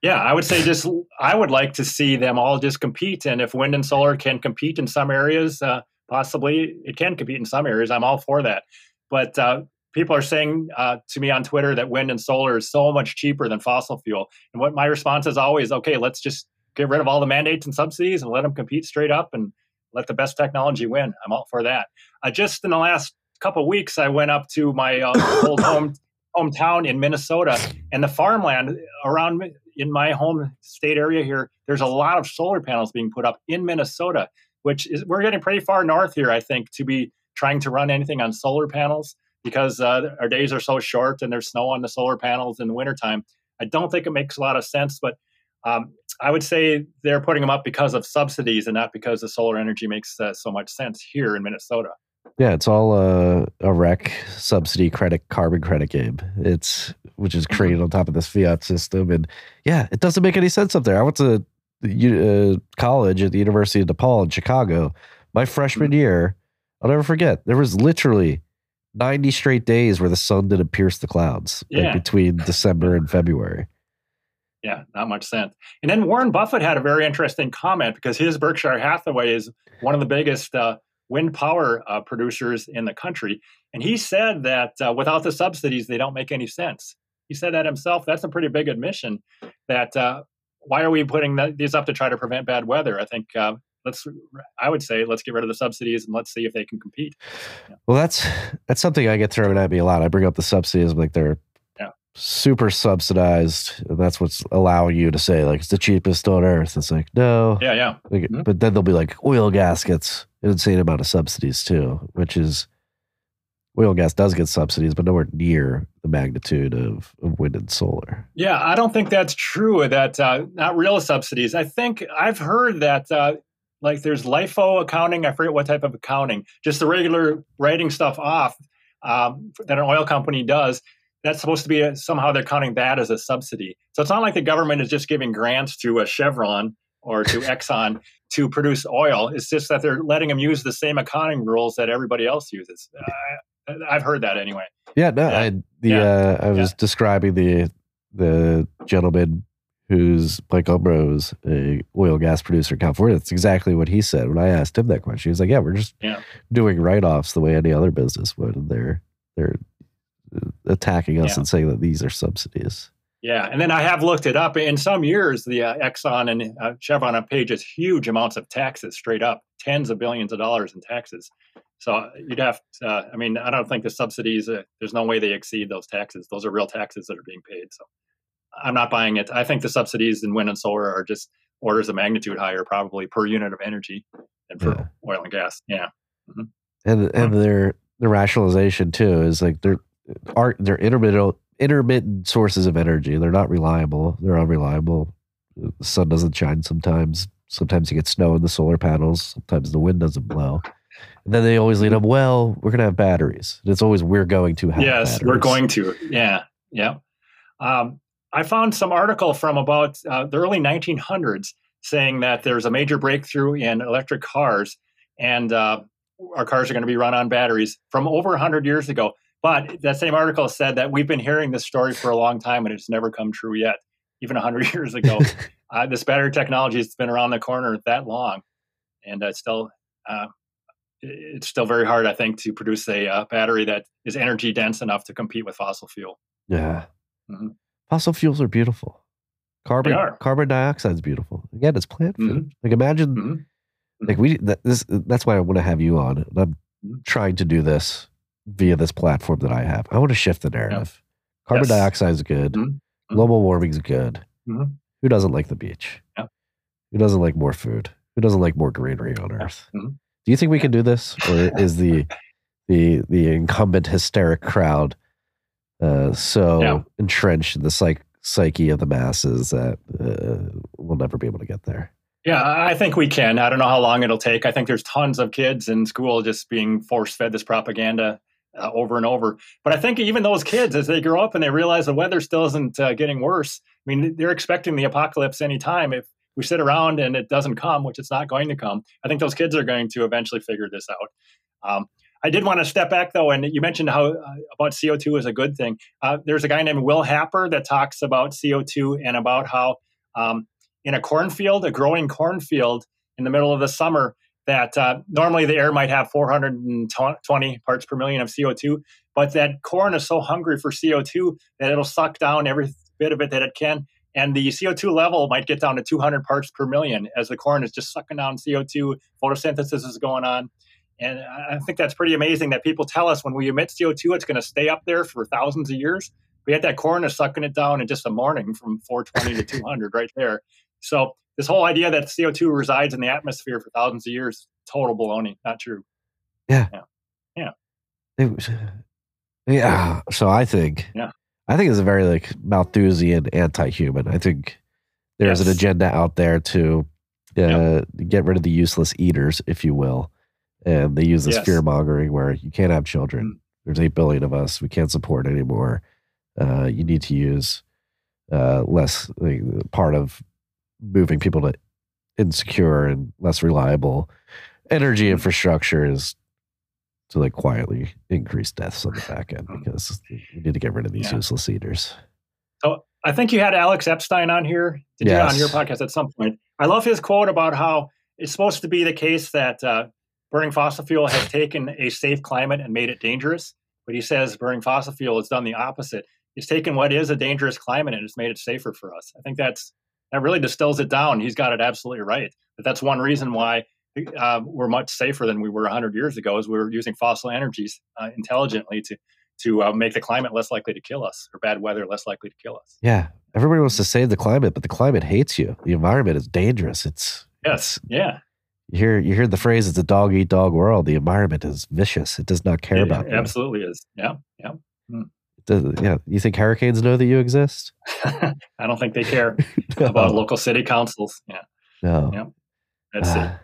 Yeah, I would say just I would like to see them all just compete, and if wind and solar can compete in some areas, uh, possibly it can compete in some areas. I'm all for that, but uh, people are saying uh, to me on Twitter that wind and solar is so much cheaper than fossil fuel. And what my response is always, okay, let's just get rid of all the mandates and subsidies and let them compete straight up and let the best technology win. I'm all for that. Uh, just in the last couple weeks, I went up to my uh, old home hometown in Minnesota, and the farmland around in my home state area here, there's a lot of solar panels being put up in Minnesota, which is we're getting pretty far north here, I think, to be trying to run anything on solar panels because uh, our days are so short and there's snow on the solar panels in the wintertime. I don't think it makes a lot of sense, but um, I would say they're putting them up because of subsidies and not because the solar energy makes uh, so much sense here in Minnesota. Yeah, it's all a, a rec subsidy credit carbon credit game. It's which is created on top of this fiat system. And yeah, it doesn't make any sense up there. I went to uh, college at the University of DePaul in Chicago. My freshman year, I'll never forget. There was literally 90 straight days where the sun didn't pierce the clouds like, Yeah. between December and February. Yeah, not much sense. And then Warren Buffett had a very interesting comment because his Berkshire Hathaway is one of the biggest uh, wind power uh, producers in the country. And he said that uh, without the subsidies, they don't make any sense. He said that himself. That's a pretty big admission that uh, why are we putting th- these up to try to prevent bad weather? I think uh, let's, I would say, let's get rid of the subsidies and let's see if they can compete. Well, that's that's something I get thrown at me a lot. I bring up the subsidies, like they're Yeah. super subsidized, and that's what's allowing you to say like it's the cheapest on earth. It's like no, Yeah, yeah. Like, Mhm. But then they'll be like oil gas gets an insane amount of subsidies too, which is oil gas does get subsidies, but nowhere near the magnitude of, of wind and solar. Yeah, I don't think that's true. That uh, not real subsidies. I think I've heard that uh, like there's LIFO accounting. I forget what type of accounting. Just the regular writing stuff off um, that an oil company does. That's supposed to be a, somehow they're counting that as a subsidy. So it's not like the government is just giving grants to a Chevron or to <laughs> Exxon to produce oil. It's just that they're letting them use the same accounting rules that everybody else uses. Uh, I've heard that anyway. Yeah, no, Yeah. I the Yeah. uh, I was describing the the gentleman who's Mike Umbro's a oil gas producer in California. That's exactly what he said when I asked him that question. He was like, "Yeah, we're just Yeah. doing write offs the way any other business would, and they're they're uh, attacking us Yeah. and saying that these are subsidies." Yeah, and then I have looked it up. In some years, the uh, Exxon and uh, Chevron have paid just huge amounts of taxes, straight up, tens of billions of dollars in taxes. So you'd have, to, uh, I mean, I don't think the subsidies. Uh, there's no way they exceed those taxes. Those are real taxes that are being paid. So I'm not buying it. I think the subsidies in wind and solar are just orders of magnitude higher, probably per unit of energy, than for Yeah. oil and gas. Yeah, and and their the rationalization too is like they're are they're intermittent intermittent sources of energy. They're not reliable. They're unreliable. The sun doesn't shine sometimes. Sometimes you get snow in the solar panels. Sometimes the wind doesn't blow. And then they always lead up. Well, we're gonna have batteries. And it's always we're going to have. yes, we're going to. Yeah, yeah. Um, I found some article from about uh, the early 1900s saying that there's a major breakthrough in electric cars, and uh, our cars are going to be run on batteries from over 100 years ago. But that same article said that we've been hearing this story for a long time, and it's never come true yet. Even 100 <laughs> years ago, <laughs> uh, this battery technology has been around the corner that long, and it's still. Uh, it's still very hard, I think, to produce a uh, battery that is energy dense enough to compete with fossil fuel. Yeah. Mhm. Fossil fuels are beautiful. Carbon are. carbon dioxide is beautiful. Again, it's plant food. Mhm. Like imagine Mhm. like we that, this that's why I want to have you on. And I'm Mhm. trying to do this via this platform that I have. I want to shift the narrative. Carbon Yes. dioxide is good. Mhm. Mhm. Global warming is good. Who doesn't like the beach? Yeah. Who doesn't like more food? Who doesn't like more greenery on Earth? Do you think we can do this, or is the <laughs> the the incumbent hysteric crowd uh, so Yeah. entrenched in the psych, psyche of the masses that uh, we'll never be able to get there? Yeah, I think we can. I don't know how long it'll take. I think there's tons of kids in school just being force fed this propaganda uh, over and over. But I think even those kids, as they grow up and they realize the weather still isn't uh, getting worse, I mean, they're expecting the apocalypse anytime. If we sit around and it doesn't come, which it's not going to come, I think those kids are going to eventually figure this out. Um, I did want to step back though, and you mentioned how uh, about CO2 is a good thing. Uh, there's a guy named Will Happer that talks about CO2 and about how um, in a cornfield, a growing cornfield in the middle of the summer, that uh, normally the air might have 420 parts per million of CO2, but that corn is so hungry for CO2 that it'll suck down every bit of it that it can. And the CO2 level might get down to 200 parts per million as the corn is just sucking down CO2. Photosynthesis is going on. And I think that's pretty amazing that people tell us when we emit CO2, it's going to stay up there for thousands of years. We had that corn is sucking it down in just a morning from 420 to <laughs> 200 right there. So this whole idea that CO2 resides in the atmosphere for thousands of years, total baloney, not true. It was- yeah. So I think, Yeah. I think it's a very like Malthusian anti-human. I think there's an agenda out there to uh, get rid of the useless eaters, if you will, and they use this Yes. fear mongering where you can't have children. Mm. There's eight billion of us. We can't support anymore. Uh, you need to use uh, less like, part of moving people to insecure and less reliable energy infrastructure is to like quietly increase deaths on the back end because we need to get rid of these Yeah. useless eaters. So I think you had Alex Epstein on here. Did you on your podcast at some point? I love his quote about how it's supposed to be the case that uh, burning fossil fuel has taken a safe climate and made it dangerous. But he says burning fossil fuel has done the opposite. It's taken what is a dangerous climate and it's made it safer for us. I think that's that really distills it down. He's got it absolutely right. But that's one reason why uh, we're much safer than we were 100 years ago, is we are using fossil energies uh, intelligently to to uh, make the climate less likely to kill us, or bad weather less likely to kill us. Yeah. Everybody wants to save the climate, but the climate hates you. The environment is dangerous. It's Yes, yeah, you hear you hear the phrase it's a dog eat dog world. The environment is vicious. It does not care it about you. absolutely is. Yeah, yeah. It does- yeah. You think hurricanes know that you exist? <laughs> I don't think they care <laughs> about local city councils. Yeah, No. Yeah. that's it. Ah,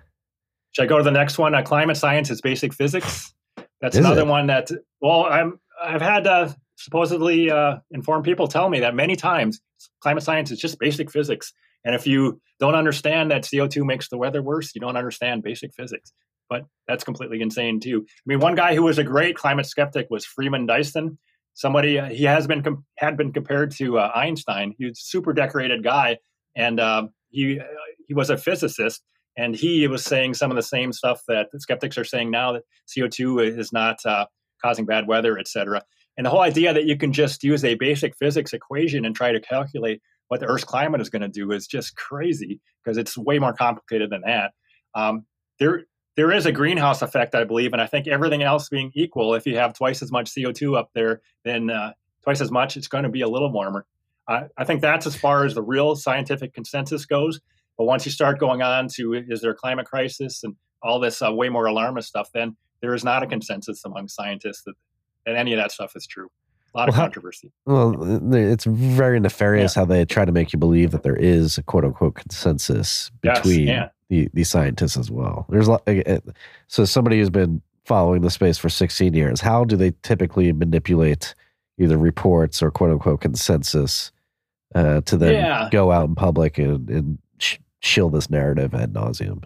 Should I go to the next one? Uh, climate science is basic physics. That's another it? one that. Well, I'm. I've had uh, supposedly uh, informed people tell me that many times. Climate science is just basic physics, and if you don't understand that CO2 makes the weather worse, you don't understand basic physics. But that's completely insane too. I mean, one guy who was a great climate skeptic was Freeman Dyson. Somebody uh, he has been com- had been compared to uh, Einstein. He was a super decorated guy, and uh, he he was a physicist and he was saying some of the same stuff that skeptics are saying now that CO2 is not uh, causing bad weather, et cetera. And the whole idea that you can just use a basic physics equation and try to calculate what the Earth's climate is going to do is just crazy because it's way more complicated than that. Um, there, there is a greenhouse effect, I believe, and I think everything else being equal, if you have twice as much CO2 up there, then uh, twice as much, it's going to be a little warmer. I I think that's as far as the real scientific consensus goes. But once you start going on to is there a climate crisis and all this uh, way more alarmist stuff, then there is not a consensus among scientists that, that any of that stuff is true. A lot of Well, how- controversy. Well, it's very nefarious how they try to make you believe that there is a quote unquote consensus Yes, between yeah. the, the scientists as well. There's a lot, uh, uh, so somebody who's been following the space for 16 years, how do they typically manipulate either reports or quote unquote consensus uh, to then Yeah. go out in public and, and sh- shill this narrative ad nauseum?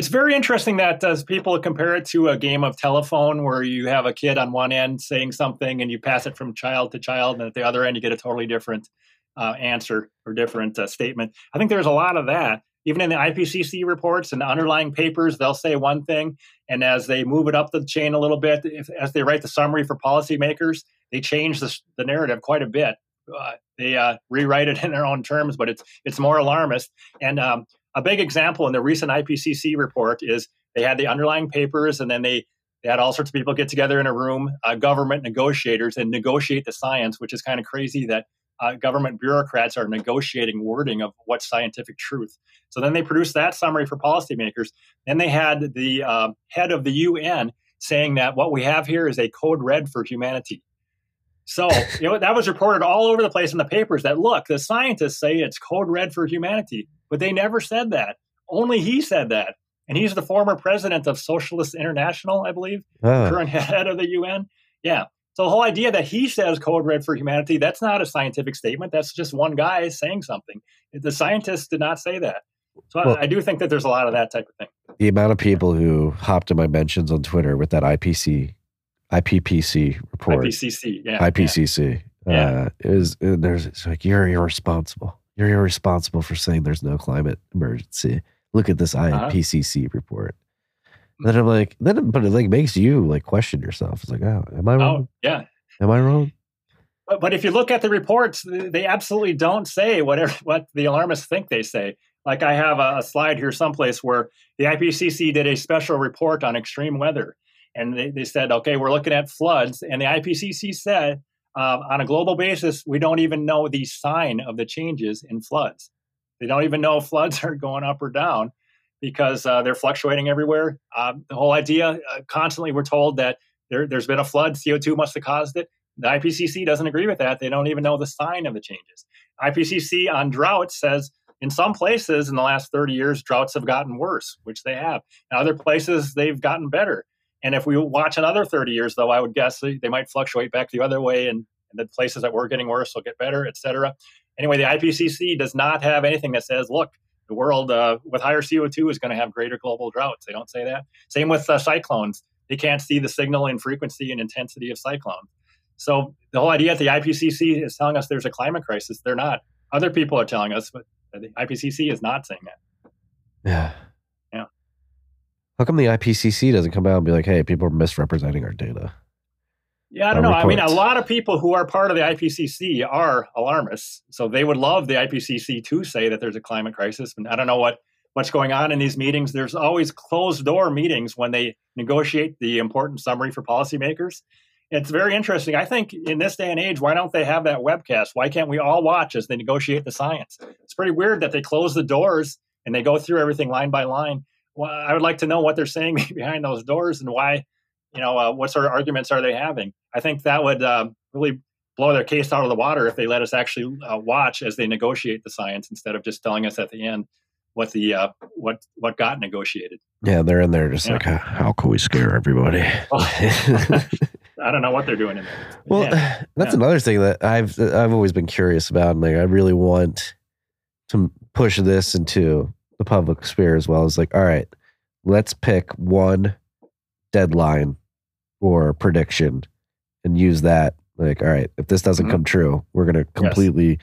It's very interesting that as people compare it to a game of telephone where you have a kid on one end saying something and you pass it from child to child, and at the other end you get a totally different uh, answer or different uh, statement. I think there's a lot of that. Even in the IPCC reports and the underlying papers, they'll say one thing, and as they move it up the chain a little bit, if, as they write the summary for policymakers, they change the, the narrative quite a bit. Uh, they uh, rewrite it in their own terms, but it's it's more alarmist. And um, a big example in the recent IPCC report is they had the underlying papers, and then they they had all sorts of people get together in a room, uh, government negotiators, and negotiate the science, which is kind of crazy that uh, government bureaucrats are negotiating wording of what's scientific truth. So then they produced that summary for policymakers. Then they had the uh, head of the UN saying that what we have here is a code red for humanity. So <laughs> you know that was reported all over the place in the papers. That look, the scientists say it's code red for humanity, but they never said that. Only he said that, and he's the former president of Socialist International, I believe Ah, current <laughs> head of the UN. Yeah. So the whole idea that he says code red for humanity, that's not a scientific statement. That's just one guy saying something. The scientists did not say that. So I- Well- I, do think that there's a lot of that type of thing. the amount of people who hopped in my mentions on Twitter with that IPC, IPPC report. IPCC. Yeah. IPCC. Yeah. Uh, is and there's it's like you're irresponsible. You're irresponsible for saying there's no climate emergency. Look at this Uh-huh. IPCC report. Then I'm like, then but it like makes you like question yourself. It's like, oh, am I wrong? Oh, yeah. Am I wrong? But, but if you look at the reports, they absolutely don't say whatever <laughs> what the alarmists think they say. Like I have a, a slide here someplace where the IPCC did a special report on extreme weather, and they, they said, okay, we're looking at floods, and the IPCC said uh, on a global basis, we don't even know the sign of the changes in floods. They don't even know if floods are going up or down because uh, they're fluctuating everywhere. Um, the whole idea, uh, constantly, we're told that there, there's been a flood, CO2 must have caused it. The IPCC doesn't agree with that. They don't even know the sign of the changes. IPCC on drought says in some places in the last 30 years, droughts have gotten worse, which they have. In other places, they've gotten better. And if we watch another 30 years, though, I would guess they, they might fluctuate back the other way and, and the places that were getting worse will get better, et cetera. Anyway, the IPCC does not have anything that says, look, the world uh, with higher CO2 is going to have greater global droughts. They don't say that. Same with uh, cyclones. They can't see the signal and frequency and intensity of cyclones. So the whole idea that the IPCC is telling us there's a climate crisis, they're not. Other people are telling us, but the IPCC is not saying that. Yeah. How come the IPCC doesn't come out and be like, hey, people are misrepresenting our data? Yeah, I don't know. I mean, a lot of people who are part of the IPCC are alarmists, so they would love the IPCC to say that there's a climate crisis. And I don't know what what's going on in these meetings. There's always closed door meetings when they negotiate the important summary for policymakers. It's very interesting. I think in this day and age, why don't they have that webcast? Why can't we all watch as they negotiate the science? It's pretty weird that they close the doors and they go through everything line by line. Well, I would like to know what they're saying <laughs> behind those doors and why you know, uh, what sort of arguments are they having? I think that would uh, really blow their case out of the water if they let us actually uh, watch as they negotiate the science instead of just telling us at the end what the uh, what what got negotiated. Yeah, they're in there just yeah. like, how can we scare everybody? <laughs> <laughs> I don't know what they're doing in there. Well, yeah. <sighs> that's yeah. another thing that I've I've always been curious about, and like I really want to push this into the public sphere as well. As like, all right, let's pick one deadline or prediction and use that like all right if this doesn't mm-hmm. come true we're going to completely yes.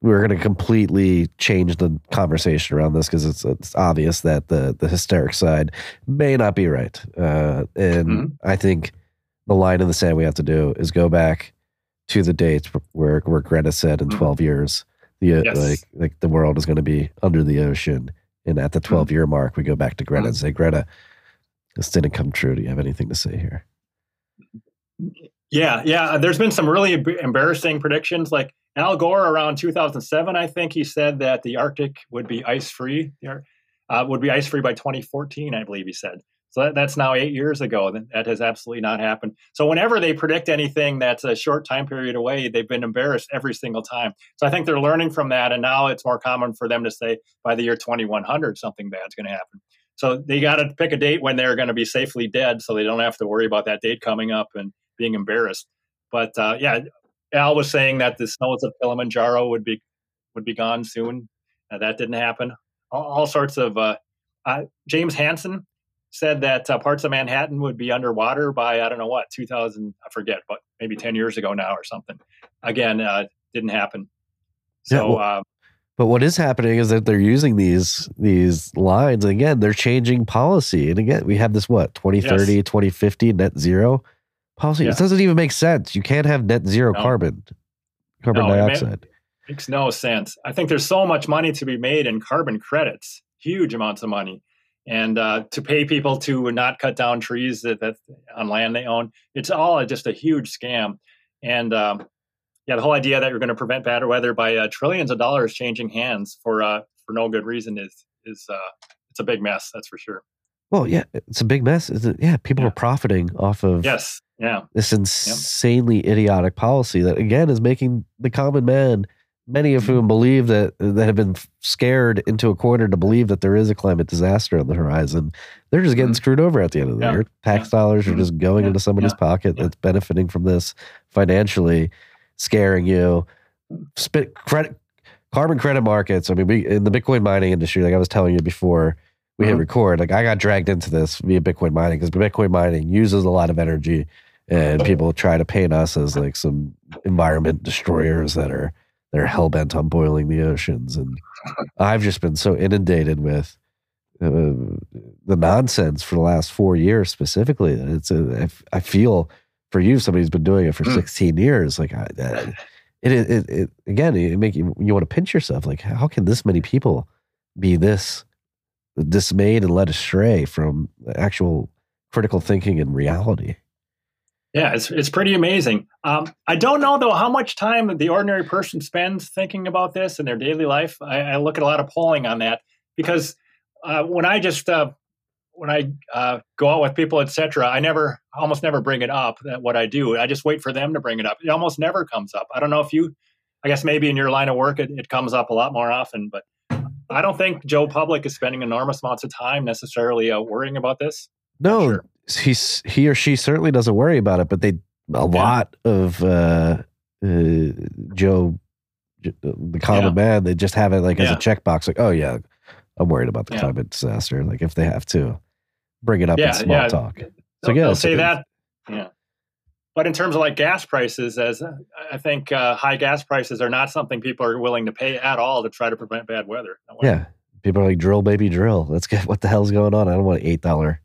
we're to completely change the conversation around this because it's, it's obvious that the the hysteric side may not be right uh, and mm-hmm. i think the line in the sand we have to do is go back to the dates where where greta said in mm-hmm. 12 years the uh, yes. like like the world is going to be under the ocean and at the mm-hmm. 12 year mark we go back to greta and mm-hmm. say greta this didn't come true. Do you have anything to say here? Yeah, yeah. There's been some really embarrassing predictions. Like Al Gore around 2007, I think he said that the Arctic would be ice free. Uh, would be ice free by 2014, I believe he said. So that, that's now eight years ago. That, has absolutely not happened. So whenever they predict anything that's a short time period away, they've been embarrassed every single time. So I think they're learning from that, and now it's more common for them to say by the year 2100 something bad's going to happen. So they got to pick a date when they're going to be safely dead, so they don't have to worry about that date coming up and being embarrassed. But uh, yeah, Al was saying that the snows of Kilimanjaro would be would be gone soon. Uh, that didn't happen. All, all sorts of uh, uh James Hansen said that uh, parts of Manhattan would be underwater by I don't know what 2000 I forget, but maybe 10 years ago now or something. Again, uh, didn't happen. So. Yeah, well, but what is happening is that they're using these these lines again. They're changing policy, and again, we have this what 2030, yes. 2050 net zero policy. Yeah. It doesn't even make sense. You can't have net zero no. carbon, carbon no, dioxide. It makes no sense. I think there's so much money to be made in carbon credits, huge amounts of money, and uh, to pay people to not cut down trees that, that on land they own. It's all just a huge scam, and um, yeah, the whole idea that you're going to prevent bad weather by uh, trillions of dollars changing hands for uh, for no good reason is is uh, it's a big mess. That's for sure. Well, yeah, it's a big mess. It, yeah, people yeah. are profiting off of yes, yeah, this insanely yep. idiotic policy that again is making the common man, many of whom mm-hmm. believe that that have been scared into a corner to believe that there is a climate disaster on the horizon. They're just getting mm-hmm. screwed over at the end of the yeah. year. Tax yeah. dollars are mm-hmm. just going into somebody's pocket that's benefiting from this financially scaring you. Spit credit, carbon credit markets. I mean, we in the Bitcoin mining industry, like I was telling you before we mm-hmm. hit record, like I got dragged into this via Bitcoin mining because Bitcoin mining uses a lot of energy, and people try to paint us as like some environment destroyers that are they're hell bent on boiling the oceans, and I've just been so inundated with. Uh, the nonsense for the last four years specifically it's a, I feel for you, somebody who's been doing it for mm. 16 years, like I, it, it, it, again, it make you, you want to pinch yourself. Like, how can this many people be this dismayed and led astray from actual critical thinking and reality? Yeah, it's it's pretty amazing. Um, I don't know though how much time the ordinary person spends thinking about this in their daily life. I, I look at a lot of polling on that because uh, when I just uh, when I uh, go out with people, etc., I never, almost never bring it up. That what I do, I just wait for them to bring it up. It almost never comes up. I don't know if you, I guess maybe in your line of work it, it comes up a lot more often, but I don't think Joe Public is spending enormous amounts of time necessarily uh, worrying about this. No, sure. He's he or she certainly doesn't worry about it, but they a yeah. lot of uh, uh, Joe, the common Yeah. man, they just have it like as a checkbox. Like, oh yeah, I'm worried about the climate disaster. Like if they have to bring it up in small talk. So They'll, yeah, say it's- that. Yeah. But in terms of like gas prices, as uh, I think uh, high gas prices are not something people are willing to pay at all to try to prevent bad weather. No. Yeah. People are like, drill, baby, drill. Let's get what the hell's going on. I don't want an eight dollar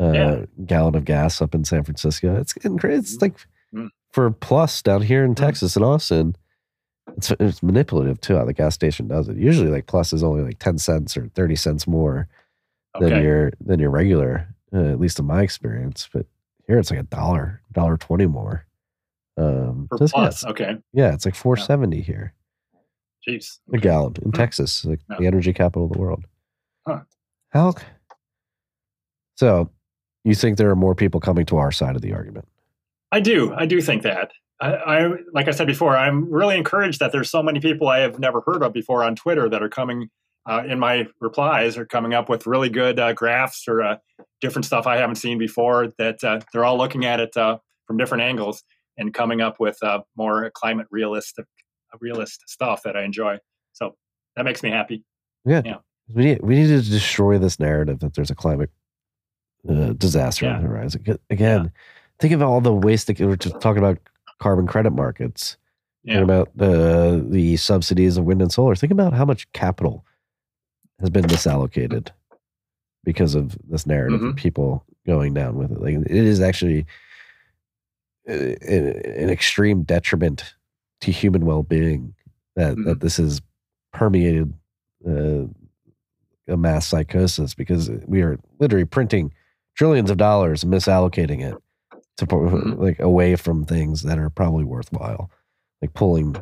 uh, Yeah. gallon of gas up in San Francisco. It's getting crazy. It's like Mm. for plus down here in Mm. Texas and Austin. It's it's manipulative too. How the gas station does it. Usually, like plus is only like ten cents or thirty cents more than your than your regular. Uh, at least in my experience. But here it's like a dollar, dollar twenty more. Um, so it's- yeah, plus. Okay. yeah, it's like four seventy here Jeez. a gallon in Hmm. Texas, like Yeah. the energy capital of the world. Huh. How? So, you think there are more people coming to our side of the argument? I do. I do think that. I, I like I said before, I'm really encouraged that there's so many people I have never heard of before on Twitter that are coming uh, in my replies are coming up with really good uh, graphs or uh, different stuff I haven't seen before. That uh, they're all looking at it uh, from different angles and coming up with uh, more climate realistic, realist stuff that I enjoy. So that makes me happy. Yeah. Yeah. We need we need to destroy this narrative that there's a climate uh, disaster on the horizon. Aga- Again, think of all the waste that we're just talking about carbon credit markets. Yeah. Think about the the subsidies of wind and solar. Think about how much capital has been misallocated because of this narrative Mm-hmm. of people going down with it. Like it is actually uh, an extreme detriment to human well being that Mm-hmm. that this has permeated uh, a mass psychosis because we are literally printing trillions of dollars misallocating it to Mhm. like away from things that are probably worthwhile, like pulling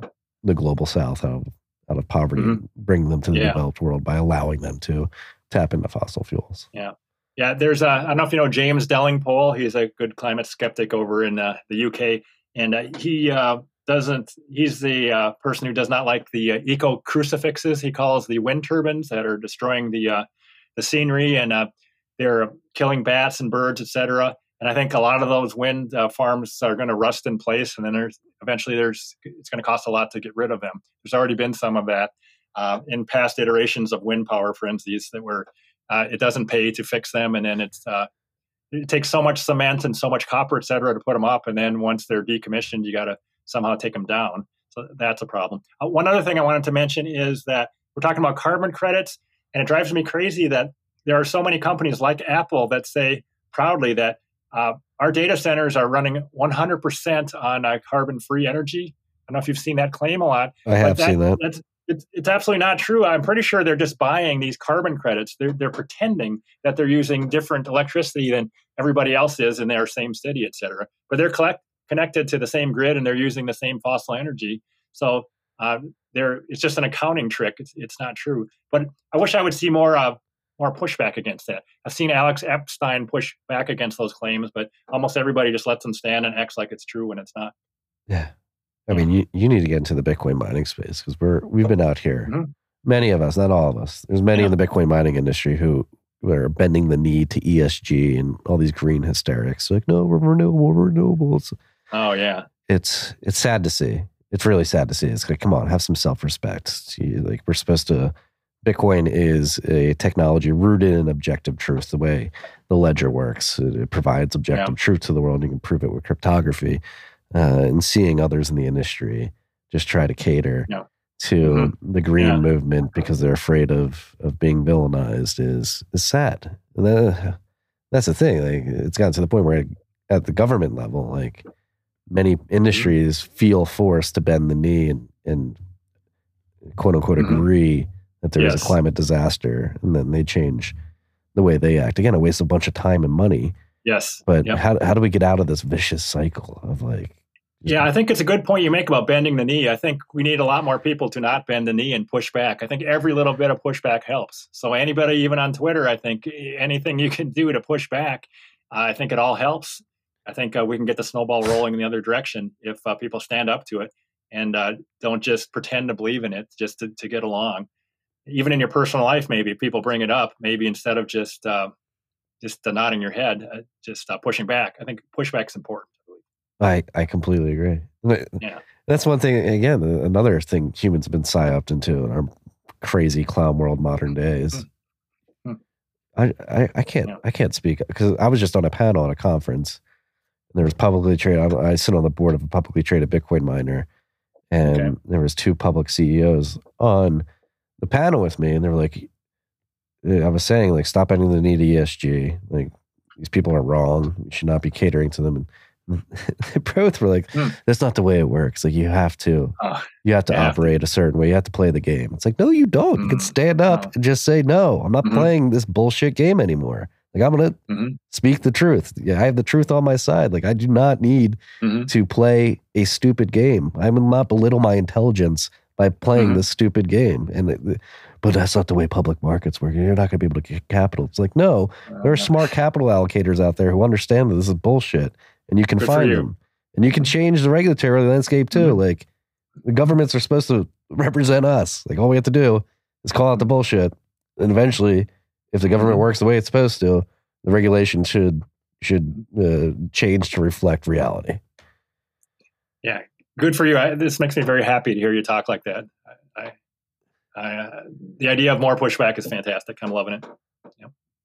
the global south out of out of poverty, and bring them to the Mm-hmm. Yeah. developed world by allowing them to tap into fossil fuels. Yeah, Yeah, there's a, I don't know if you know James Delingpole. He's a good climate skeptic over in uh, the UK, and uh, he uh, doesn't. He's the uh, person who does not like the uh, eco crucifixes. He calls the wind turbines that are destroying the uh, the scenery and uh, they're killing bats and birds, etc. And I think a lot of those wind uh, farms are going to rust in place, and then there's eventually there's it's going to cost a lot to get rid of them. There's already been some of that uh, in past iterations of wind power, instance, that were uh, it doesn't pay to fix them, and then it's uh, it takes so much cement and so much copper, et cetera, to put them up, and then once they're decommissioned, you got to somehow take them down. So that's a problem. Uh, one other thing I wanted to mention is that we're talking about carbon credits, and it drives me crazy that there are so many companies like Apple that say proudly that uh, our data centers are running 100% on uh, carbon-free energy. I don't know if you've seen that claim a lot. I have but seen that. That's it's, it's absolutely not true. I'm pretty sure they're just buying these carbon credits. They're they're pretending that they're using different electricity than everybody else is in their same city, et cetera. But they're collect, connected to the same grid and they're using the same fossil energy. So uh, they're it's just an accounting trick. It's it's not true. But I wish I would see more uh, more pushback against that. I've seen Alex Epstein push back against those claims, but almost everybody just lets them stand and acts like it's true when it's not. Yeah. I mean, you, you need to get into the Bitcoin mining space because we're we've been out here. Mhm. Many of us, not all of us. There's many Yeah. in the Bitcoin mining industry who, who are bending the knee to ESG and all these green hysterics. Like, no, we're renewable, we're renewable. It's Oh yeah, it's it's sad to see. It's really sad to see. It's like, come on, have some self respect. Like we're supposed to. Bitcoin is a technology rooted in objective truth. The way the ledger works, it, provides objective truth to the world. You can prove it with cryptography, uh, and seeing others in the industry just try to cater Yeah. to the green Yeah. movement because they're afraid of of being villainized is is sad. And that, that's the thing. Like it's gotten to the point where at the government level, like many industries feel forced to bend the knee and, and quote unquote Mhm. agree that there is Yes. a climate disaster and then they change the way they act. Again, it wastes a bunch of time and money. yes. But Yep. how, how do we get out of this vicious cycle of like, Yeah, I think it's a good point you make about bending the knee. I think we need a lot more people to not bend the knee and push back. I think every little bit of pushback helps. So anybody, even on Twitter, I think anything you can <laughs> do to push back, uh, I think it all helps. I think uh, we can get the snowball rolling in the other direction if uh, people stand up to it and uh, don't just pretend to believe in it just to, to get along. Even in your personal life, maybe people bring it up. Maybe instead of just uh, just uh, nodding your head, uh, just uh, pushing back. I think pushback is important. I I completely agree. Yeah. That's one thing. Again, another thing humans have been psyoped into in our crazy clown world modern days. Hmm. I, I I can't Yeah. I can't speak because I was just on a panel at a conference. And there was publicly traded. I, I sit on the board of a publicly traded Bitcoin miner, and Okay. there was two public CEOs on the panel with me, and they were like, I was saying like, stop bending the knee to ESG. Like these people are wrong. You should not be catering to them. And <laughs> they both were like, Hmm. that's not the way it works. Like you have to, Oh, you have to yeah. operate a certain way. You have to play the game. It's like, no, you don't. You can Mm, stand up and just say, no, I'm not Mhm. playing this bullshit game anymore. Like I'm gonna Mhm. speak the truth. Yeah, I have the truth on my side. Like I do not need Mhm. to play a stupid game. I will not belittle my intelligence by playing Mhm. this stupid game. And it, but that's not the way public markets work. You're not going to be able to get capital. It's like no, there are smart capital allocators out there who understand that this is bullshit, and you can Good find you. them, and you can change the regulatory landscape too. Mhm. Like the governments are supposed to represent us. Like all we have to do is call out the bullshit, and eventually, if the government Mhm. works the way it's supposed to, the regulation should should uh, change to reflect reality. Good for you. I, this makes me very happy to hear you talk like that. I, I, uh, the idea of more pushback is fantastic. I'm loving it.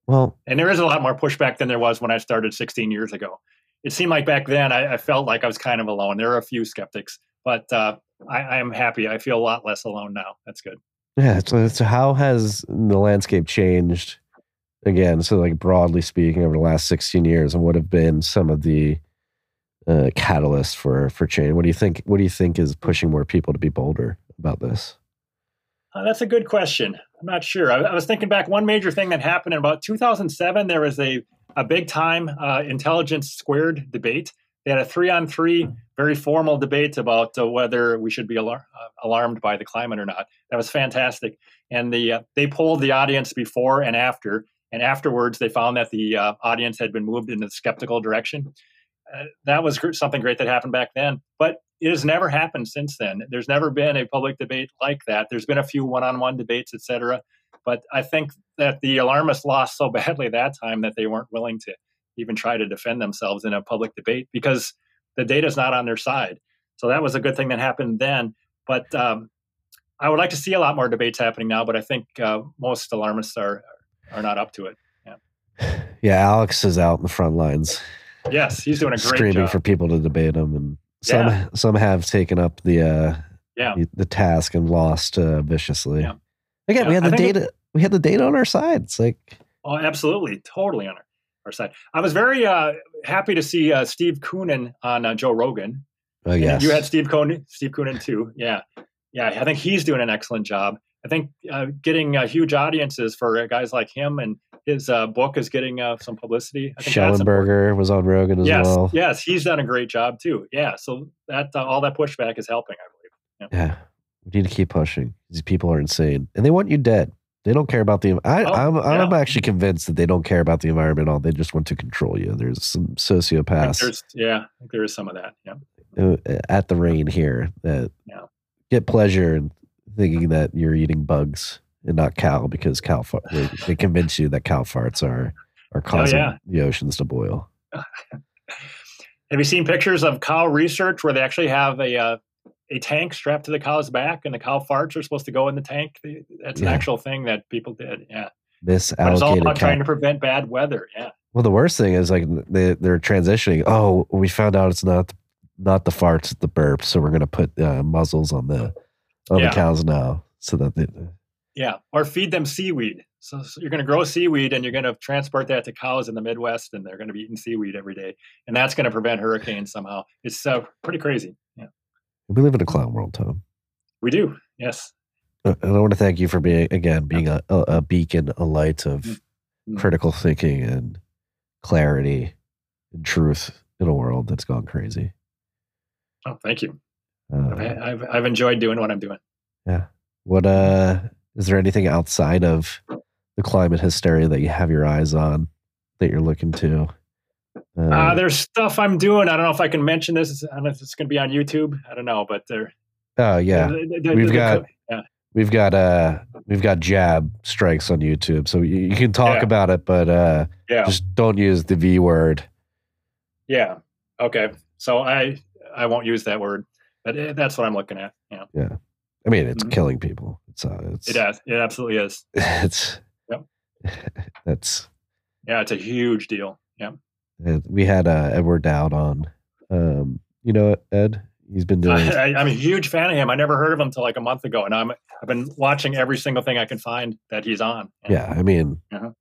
Well, And there is a lot more pushback than there was when I started 16 years ago. It seemed like back then I, I felt like I was kind of alone. There are a few skeptics, but uh, I, I am happy. I feel a lot less alone now. That's good. Yeah. So, so how has the landscape changed again? So, like broadly speaking, over the last 16 years, and what have been some of the catalysts for for change? What do you think? What do you think is pushing more people to be bolder about this? Uh, that's a good question. I'm not sure. I, I was thinking back. One major thing that happened in about 2007, there was a a big time uh, intelligence squared debate. They had a three on three, very formal debate about uh, whether we should be alar- uh, alarmed by the climate or not. That was fantastic. And the uh, they polled the audience before and after, and afterwards they found that the audience had been moved in the skeptical direction. Uh, that was something great that happened back then, but it has never happened since then. There's never been a public debate like that. There's been a few one-on-one debates, et cetera. But I think that the alarmists lost so <laughs> badly that time that they weren't willing to even try to defend themselves in a public debate because the data is not on their side. So that was a good thing that happened then. But um, I would like to see a lot more debates happening now. But I think uh, most alarmists are are not up to it. Yeah, <sighs> Alex is out in the front lines, Yes, he's doing a great screaming job. for people to debate him, and some Yeah. <laughs> some have taken up the uh, Yeah. the, the task and lost uh, viciously. Yeah. Again, we had the think it- data. we had the data on our side. It's like Oh, absolutely, totally on our, our side. I was very uh, happy to see uh, Steve Koonin on uh, Joe Rogan. oh yes, You had Steve Koonin, Steve Koonin too. Yeah, yeah. I think he's doing an excellent job. I think uh, getting uh, huge audiences for uh, guys like him and his uh, book is getting uh, some publicity. I think. Shellenberger was on Rogan as Yes, well. yes, he's done a great job too. Yeah, so that uh, all that pushback is helping, I believe. Yeah, we need to keep pushing. These people are insane, and they want you dead. They don't care about the. I, Oh, I'm I'm yeah. actually convinced that they don't care about the environment at all. They just want to control you. There's some sociopaths there's, yeah, I think there is some of that. Yeah, uh, at the rain here that Yeah. get pleasure in thinking that you're eating bugs and not cow because cow fa- they, they convince you that cow farts are are causing Oh, yeah. the oceans to boil. <laughs> Have you seen pictures of cow research where they actually have a uh, a tank strapped to the cow's back and the cow farts are supposed to go in the tank? That's an Yeah. actual thing that people did. Yeah, but it's all Misallocated about trying to prevent bad weather. Yeah, Well, the worst thing is like they they're transitioning. Oh, we found out it's not not the farts, the burps. So we're gonna put uh, muzzles on the on Yeah. the cows now, so that they, yeah, or feed them seaweed. So, so you're going to grow seaweed and you're going to transport that to cows in the Midwest, and they're going to be eating seaweed every day, and that's going to prevent hurricanes somehow. It's uh, pretty crazy. Yeah, we live in a clown world, Tom. we do. Yes. Uh, And I want to thank you for being again being a, a, beacon, a light of Mm. critical thinking and clarity and truth in a world that's gone crazy. Oh, thank you. Uh, I've, I've I've enjoyed doing what I'm doing. yeah. What uh is there anything outside of the climate hysteria that you have your eyes on that you're looking to? Uh, Uh, there's stuff I'm doing. I don't know if I can mention this. I don't know if it's going to be on YouTube. I don't know, but there. oh yeah. the- the- We've the- got- yeah. We've got uh we've got jab strikes on YouTube. So you, you can talk Yeah. about it, but uh Yeah. just don't use the V word. Yeah. Okay. So I I won't use that word, but eh, that's what I'm looking at. Yeah, Yeah. I mean, it's Mhm. killing people. It's uh, it's it does. It absolutely is. <laughs> it's Yep. <laughs> that's Yeah, it's a huge deal. Yeah, we had uh, Edward Dowd on. Um, you know Ed? He's been doing <laughs> I, I'm a huge fan of him. I never heard of him until like a month ago, and I'm I've been watching every single thing I can find that he's on. yeah. I mean, Uh-huh.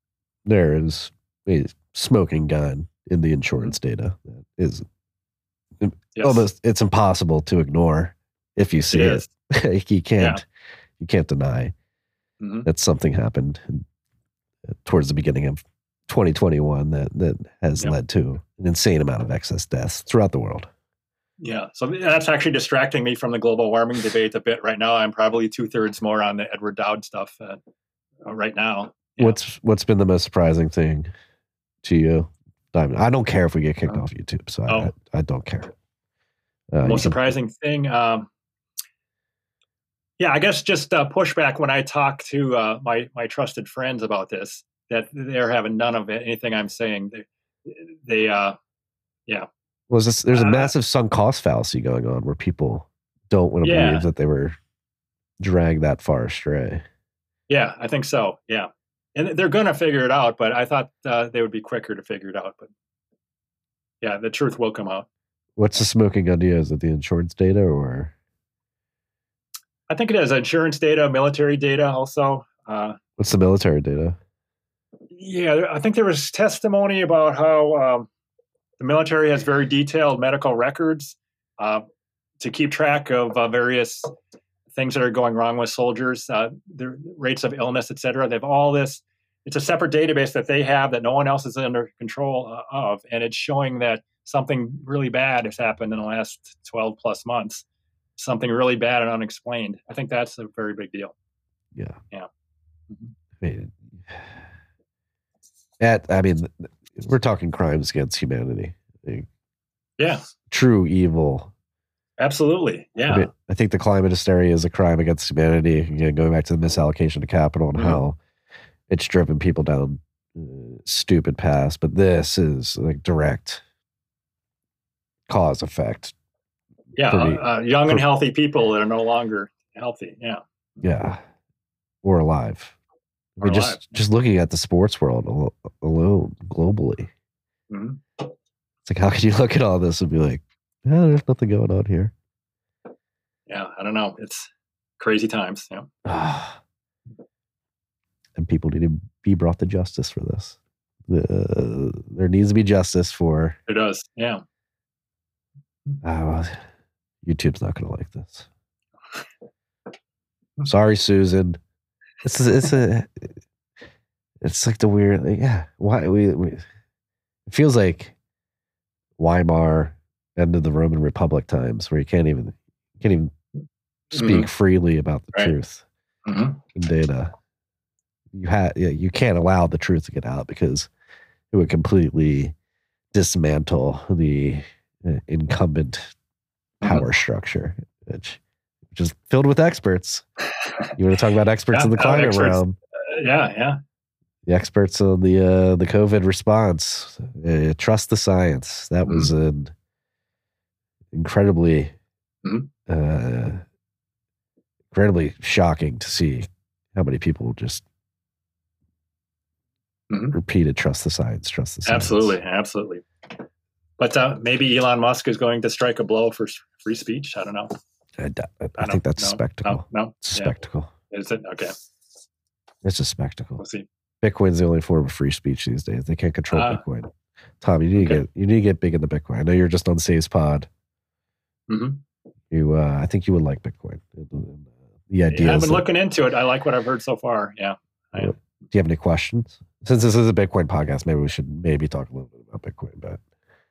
there is a smoking gun in the insurance data that is Yes. almost it's impossible to ignore if you see It it. you can't you can't deny Mhm. that something happened towards the beginning of 2021 that that has Yep. led to an insane amount of excess deaths throughout the world. Yeah, so that's actually distracting me from the global warming debate a bit right now. I'm probably two thirds more on the Edward Dowd stuff uh, uh, right now. Yeah. What's what's been the most surprising thing to you, Diamond? I don't care if we get kicked Oh. off YouTube, so Oh. I, I don't care. Uh, most can- surprising thing? Um, yeah, I guess just uh, pushback when I talk to uh, my my trusted friends about this that they're having none of it, anything I'm saying. They, they uh, yeah, was this, there's a uh, massive sunk cost fallacy going on where people don't want to Yeah. believe that they were dragged that far astray. yeah, I think so. Yeah, and they're going to figure it out, but I thought uh, they would be quicker to figure it out. But yeah, the truth will come out. What's the smoking idea? Is it the insurance data or I think it has insurance data, military data, also. Uh, what's the military data? Yeah, I think there was testimony about how um, the military has very detailed medical records uh, to keep track of uh, various things that are going wrong with soldiers, uh, the rates of illness, et cetera. They have all this. It's a separate database that they have that no one else is under control uh, of, and it's showing that something really bad has happened in the last 12 plus months. Something really bad and unexplained. I think that's a very big deal. Yeah. Yeah. I mean, at, I mean, we're talking crimes against humanity. Yeah, true evil. absolutely. Yeah. I, mean, I think the climate hysteria is a crime against humanity. Again, going back to the misallocation of capital and Mhm. how it's driven people down uh, stupid paths. But this is like direct cause effect. Yeah, uh, uh, young and healthy people that are no longer healthy. Yeah, Yeah. Or alive. I mean, Or just just looking at the sports world alone globally, Mhm. it's like how can you look at all this and be like, "Yeah, there's nothing going on here." yeah. I don't know. It's crazy times. Yeah, <sighs> and people need to be brought to justice for this. The, there needs to be justice for. it does. Yeah, Uh, YouTube's not going to like this. <laughs> Sorry, Susan. It's it's a it's like the weird like, yeah. Why we, we it feels like Weimar end of the Roman Republic times where you can't even you can't even speak freely about the Right. truth hmm and data. You had yeah, you can't allow the truth to get out because it would completely dismantle the uh, incumbent Mm-hmm. Power structure, which which is filled with experts. You want to talk about experts <laughs> Yeah, in the uh, climate realm? yeah, yeah. The experts on the uh, the COVID response. Uh, trust the science. That was Mm-hmm. an incredibly, Mhm. uh, incredibly shocking to see how many people just Mhm. repeated trust the science, trust the science. Absolutely, absolutely. But uh, maybe Elon Musk is going to strike a blow for free speech. I don't know. I, think that's a no, spectacle. No, no. It's a Yeah. spectacle. Is it okay? It's a spectacle. We'll see. Bitcoin's the only form of free speech these days. They can't control Ah. Bitcoin. Tom, you need to get you need to get big into Bitcoin. I know you're just on Say's pod. hmm You, uh, I think you would like Bitcoin. The idea. Yeah, I've been that- looking into it. I like what I've heard so far. Yeah. Do you have any questions? Since this is a Bitcoin podcast, maybe we should maybe talk a little bit about Bitcoin. But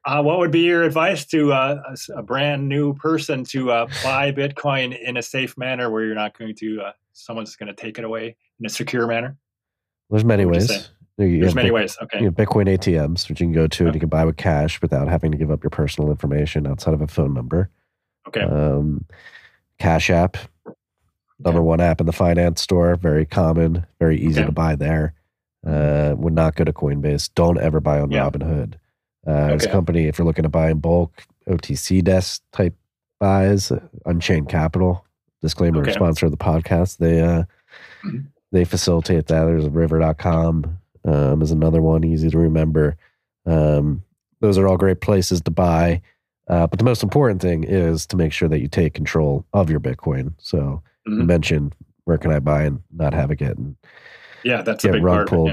Uh, what would be your advice to uh, a a, brand new person to uh, buy Bitcoin in a safe manner where you're not going to, uh, someone's going to take it away in a secure manner? there's many you ways. You There's many ways. Okay. You have Bitcoin ATMs, which you can go to and you can buy with cash without having to give up your personal information outside of a phone number. Okay. Um, Cash App, number one app in the finance store, very common, very easy Okay. to buy there. Uh, would not go to Coinbase. Don't ever buy on Yeah. Robinhood. Uh, a Okay. company, if you're looking to buy in bulk, OTC desk type buys, Unchained Capital. Disclaimer: Okay. sponsor of the podcast. They uh, Mhm. they facilitate that. There's River.com um, is another one, easy to remember. Um, those are all great places to buy. Uh, but the most important thing is to make sure that you take control of your Bitcoin. So you Mhm. mentioned where can I buy and not have it get and Yeah, that's a get big rug part. pulled.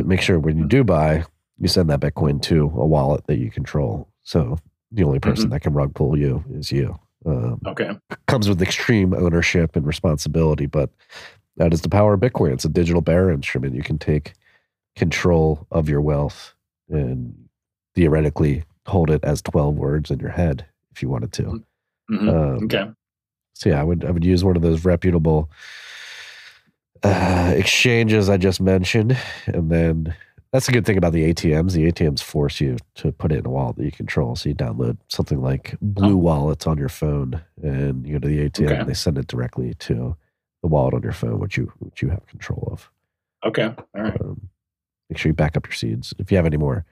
It, Make sure when you do buy, you send that Bitcoin to a wallet that you control. So the only person Mhm. that can rug pull you is you. Um. Okay. comes with extreme ownership and responsibility, but that is the power of Bitcoin. It's a digital bearer instrument. You can take control of your wealth and theoretically hold it as 12 words in your head if you wanted to. Mhm. Um, okay. so yeah, I would I would use one of those reputable uh, exchanges I just mentioned, and then that's a good thing about the ATMs. The ATMs force you to put it in a wallet that you control. So you download something like Blue Oh. Wallets on your phone, and you go to the ATM, Okay. and they send it directly to the wallet on your phone, which you which you have control of. Okay. All right. Um, make sure you back up your seeds. If you have any more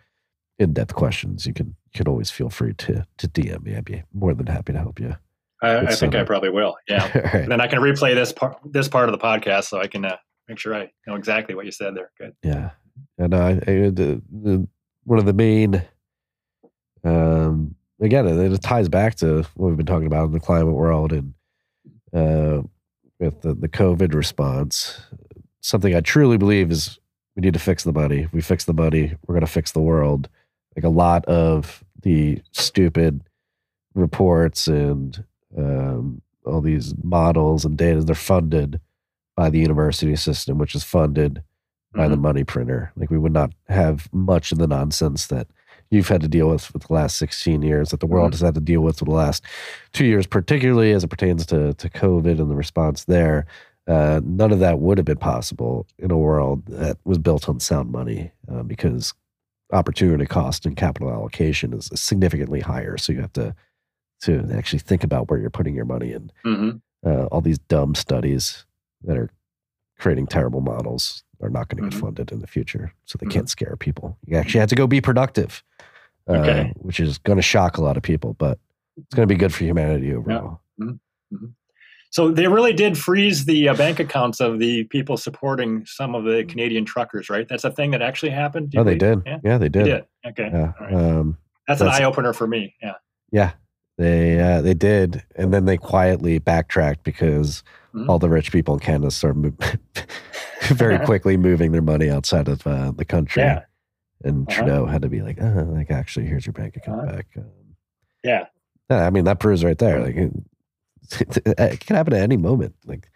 in depth questions, you can you can always feel free to to DM me. I'd be more than happy to help you. I, I think I probably will. <laughs> Yeah. Right. And then I can replay this part this part of the podcast so I can uh, make sure I know exactly what you said there. Good. Yeah, and I, I one of the main, um, again, it, it ties back to what we've been talking about in the climate world and uh, with the the COVID response. Something I truly believe is we need to fix the money. If we fix the money, we're going to fix the world. Like a lot of the stupid reports and um, all these models and data, they're funded by the university system, which is funded by the Mhm. money printer. Like we would not have much of the nonsense that you've had to deal with for the last 16 years, that the world has had to deal with for the last two years, particularly as it pertains to, to COVID and the response there. Uh, none of that would have been possible in a world that was built on sound money uh, because opportunity cost and capital allocation is significantly higher. So you have to to actually think about where you're putting your money in Mhm. uh, all these dumb studies that are creating terrible models are not going to get funded in the future. So they Mhm. can't scare people. You actually have to go be productive, uh, Okay. which is going to shock a lot of people, but it's going to be good for humanity overall. So they really did freeze the uh, bank accounts of the people supporting some of the Canadian truckers, right? That's a thing that actually happened. Oh, they did. Yeah, Yeah, they they did. did. Okay. Yeah. Right. Um, That's, an eye opener for me. Yeah. yeah. They uh, they did, and then they quietly backtracked because Mhm. all the rich people in Canada start mo- <laughs> very <laughs> quickly moving their money outside of uh, the country. Yeah. And Uh-huh. Trudeau had to be like, uh, like actually, here's your bank account Uh-huh. back. Um, Yeah. Yeah, I mean that proves right there. Like it, <laughs> it can happen at any moment. Like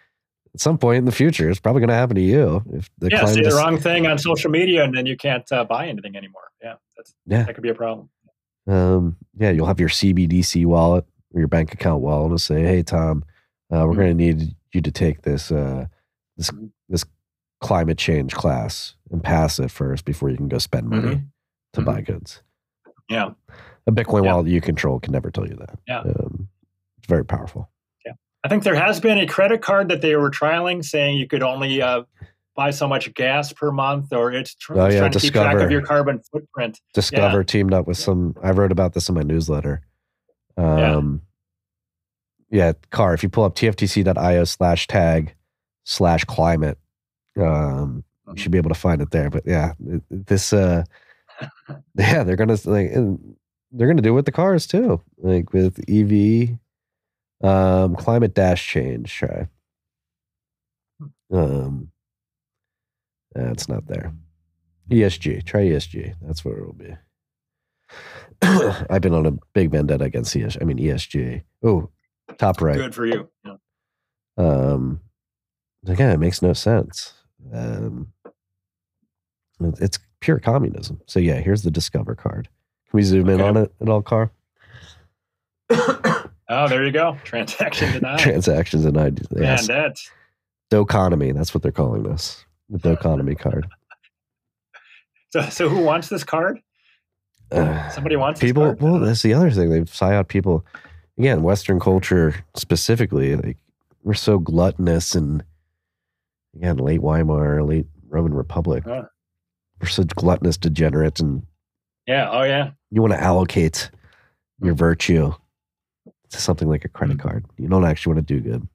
at some point in the future, it's probably going to happen to you if the yeah. Say the is- wrong thing on social media and then you can't uh, buy anything anymore. Yeah. That's, Yeah, that could be a problem. um, yeah. You'll have your CBDC wallet or your bank account wallet and say, "Hey, Tom, uh, we're Mhm. going to need you to take this uh, this Mhm. this climate change class and pass it first before you can go spend money Mhm. to Mhm. buy goods." Yeah. A Bitcoin Yeah. wallet you control can never tell you that. Yeah. um, it's very powerful. Yeah, I think there has been a credit card that they were trialing saying you could only uh, buy so much gas per month or it's, tr- Oh, yeah, trying to keep track Discover. of your carbon footprint. Discover teamed up with some. I wrote about this in my newsletter. Um, yeah. Car. If you pull up tftc.io slash tag slash climate, um, you should be able to find it there. But yeah, this. Uh, <laughs> yeah, they're gonna like they're gonna do it with the cars too, like with EV, um, climate dash change. Try. Um, that's not there. ESG. Try ESG. That's where it will be. <coughs> I've been on a big vendetta against ESG. I mean ESG. Oh, top right. Good for you. Yeah. Um, again, it makes no sense. Um, it's pure communism. So yeah, here's the Discover card. Can we zoom in on it at all, car? <coughs> Oh, there you go. Transaction <laughs> denied. Transactions. Man, Yes. that's Doconomy. That's what they're calling this. The Doconomy card. so. So who wants this card? Uh, Somebody wants people card? well that's the other thing they've psy out people again western culture specifically like we're so gluttonous and again late weimar late roman republic Huh. we're such gluttonous degenerate and Yeah. Oh, yeah. you want to allocate your virtue to something like a credit Mm. card. You don't actually want to do good.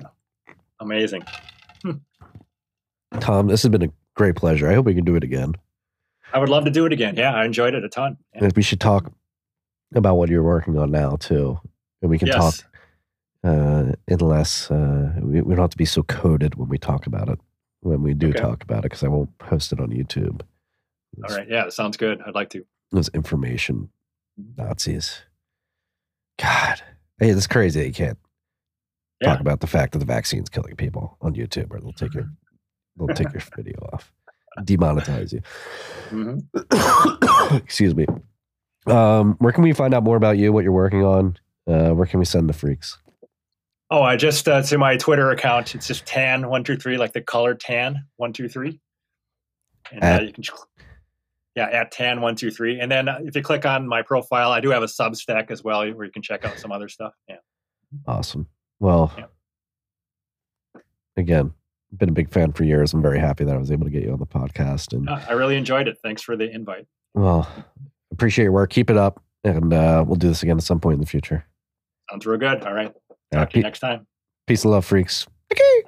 <laughs> Amazing. Tom, this has been a great pleasure. I hope we can do it again. I would love to do it again. Yeah, I enjoyed it a ton. Yeah. We should talk about what you're working on now too. And we can talk uh, unless uh, we, we don't have to be so coded when we talk about it. When we do Okay. talk about it, because I won't post it on YouTube. All right. Yeah, that sounds good. I'd like to. Those information Nazis. God, hey, it's crazy. You can't Yeah. talk about the fact that the vaccine's killing people on YouTube, or they'll take your they'll take your <laughs> video off, demonetize you. Mhm. <coughs> Excuse me. Um, where can we find out more about you? What you're working on? Uh, where can we send the freaks? Oh, I just uh, to my Twitter account. It's just tan one two three, like the color tan one two three. And At- uh, you can, yeah, at tan one two three. And then uh, if you click on my profile, I do have a Substack as well, where you can check out some other stuff. Yeah. Awesome. Well, Yeah. again, been a big fan for years. I'm very happy that I was able to get you on the podcast. And Uh, I really enjoyed it. Thanks for the invite. well, appreciate your work. Keep it up, and uh, we'll do this again at some point in the future. Sounds real good. All right. Talk to you pe- next time. peace and love, freaks. Okay.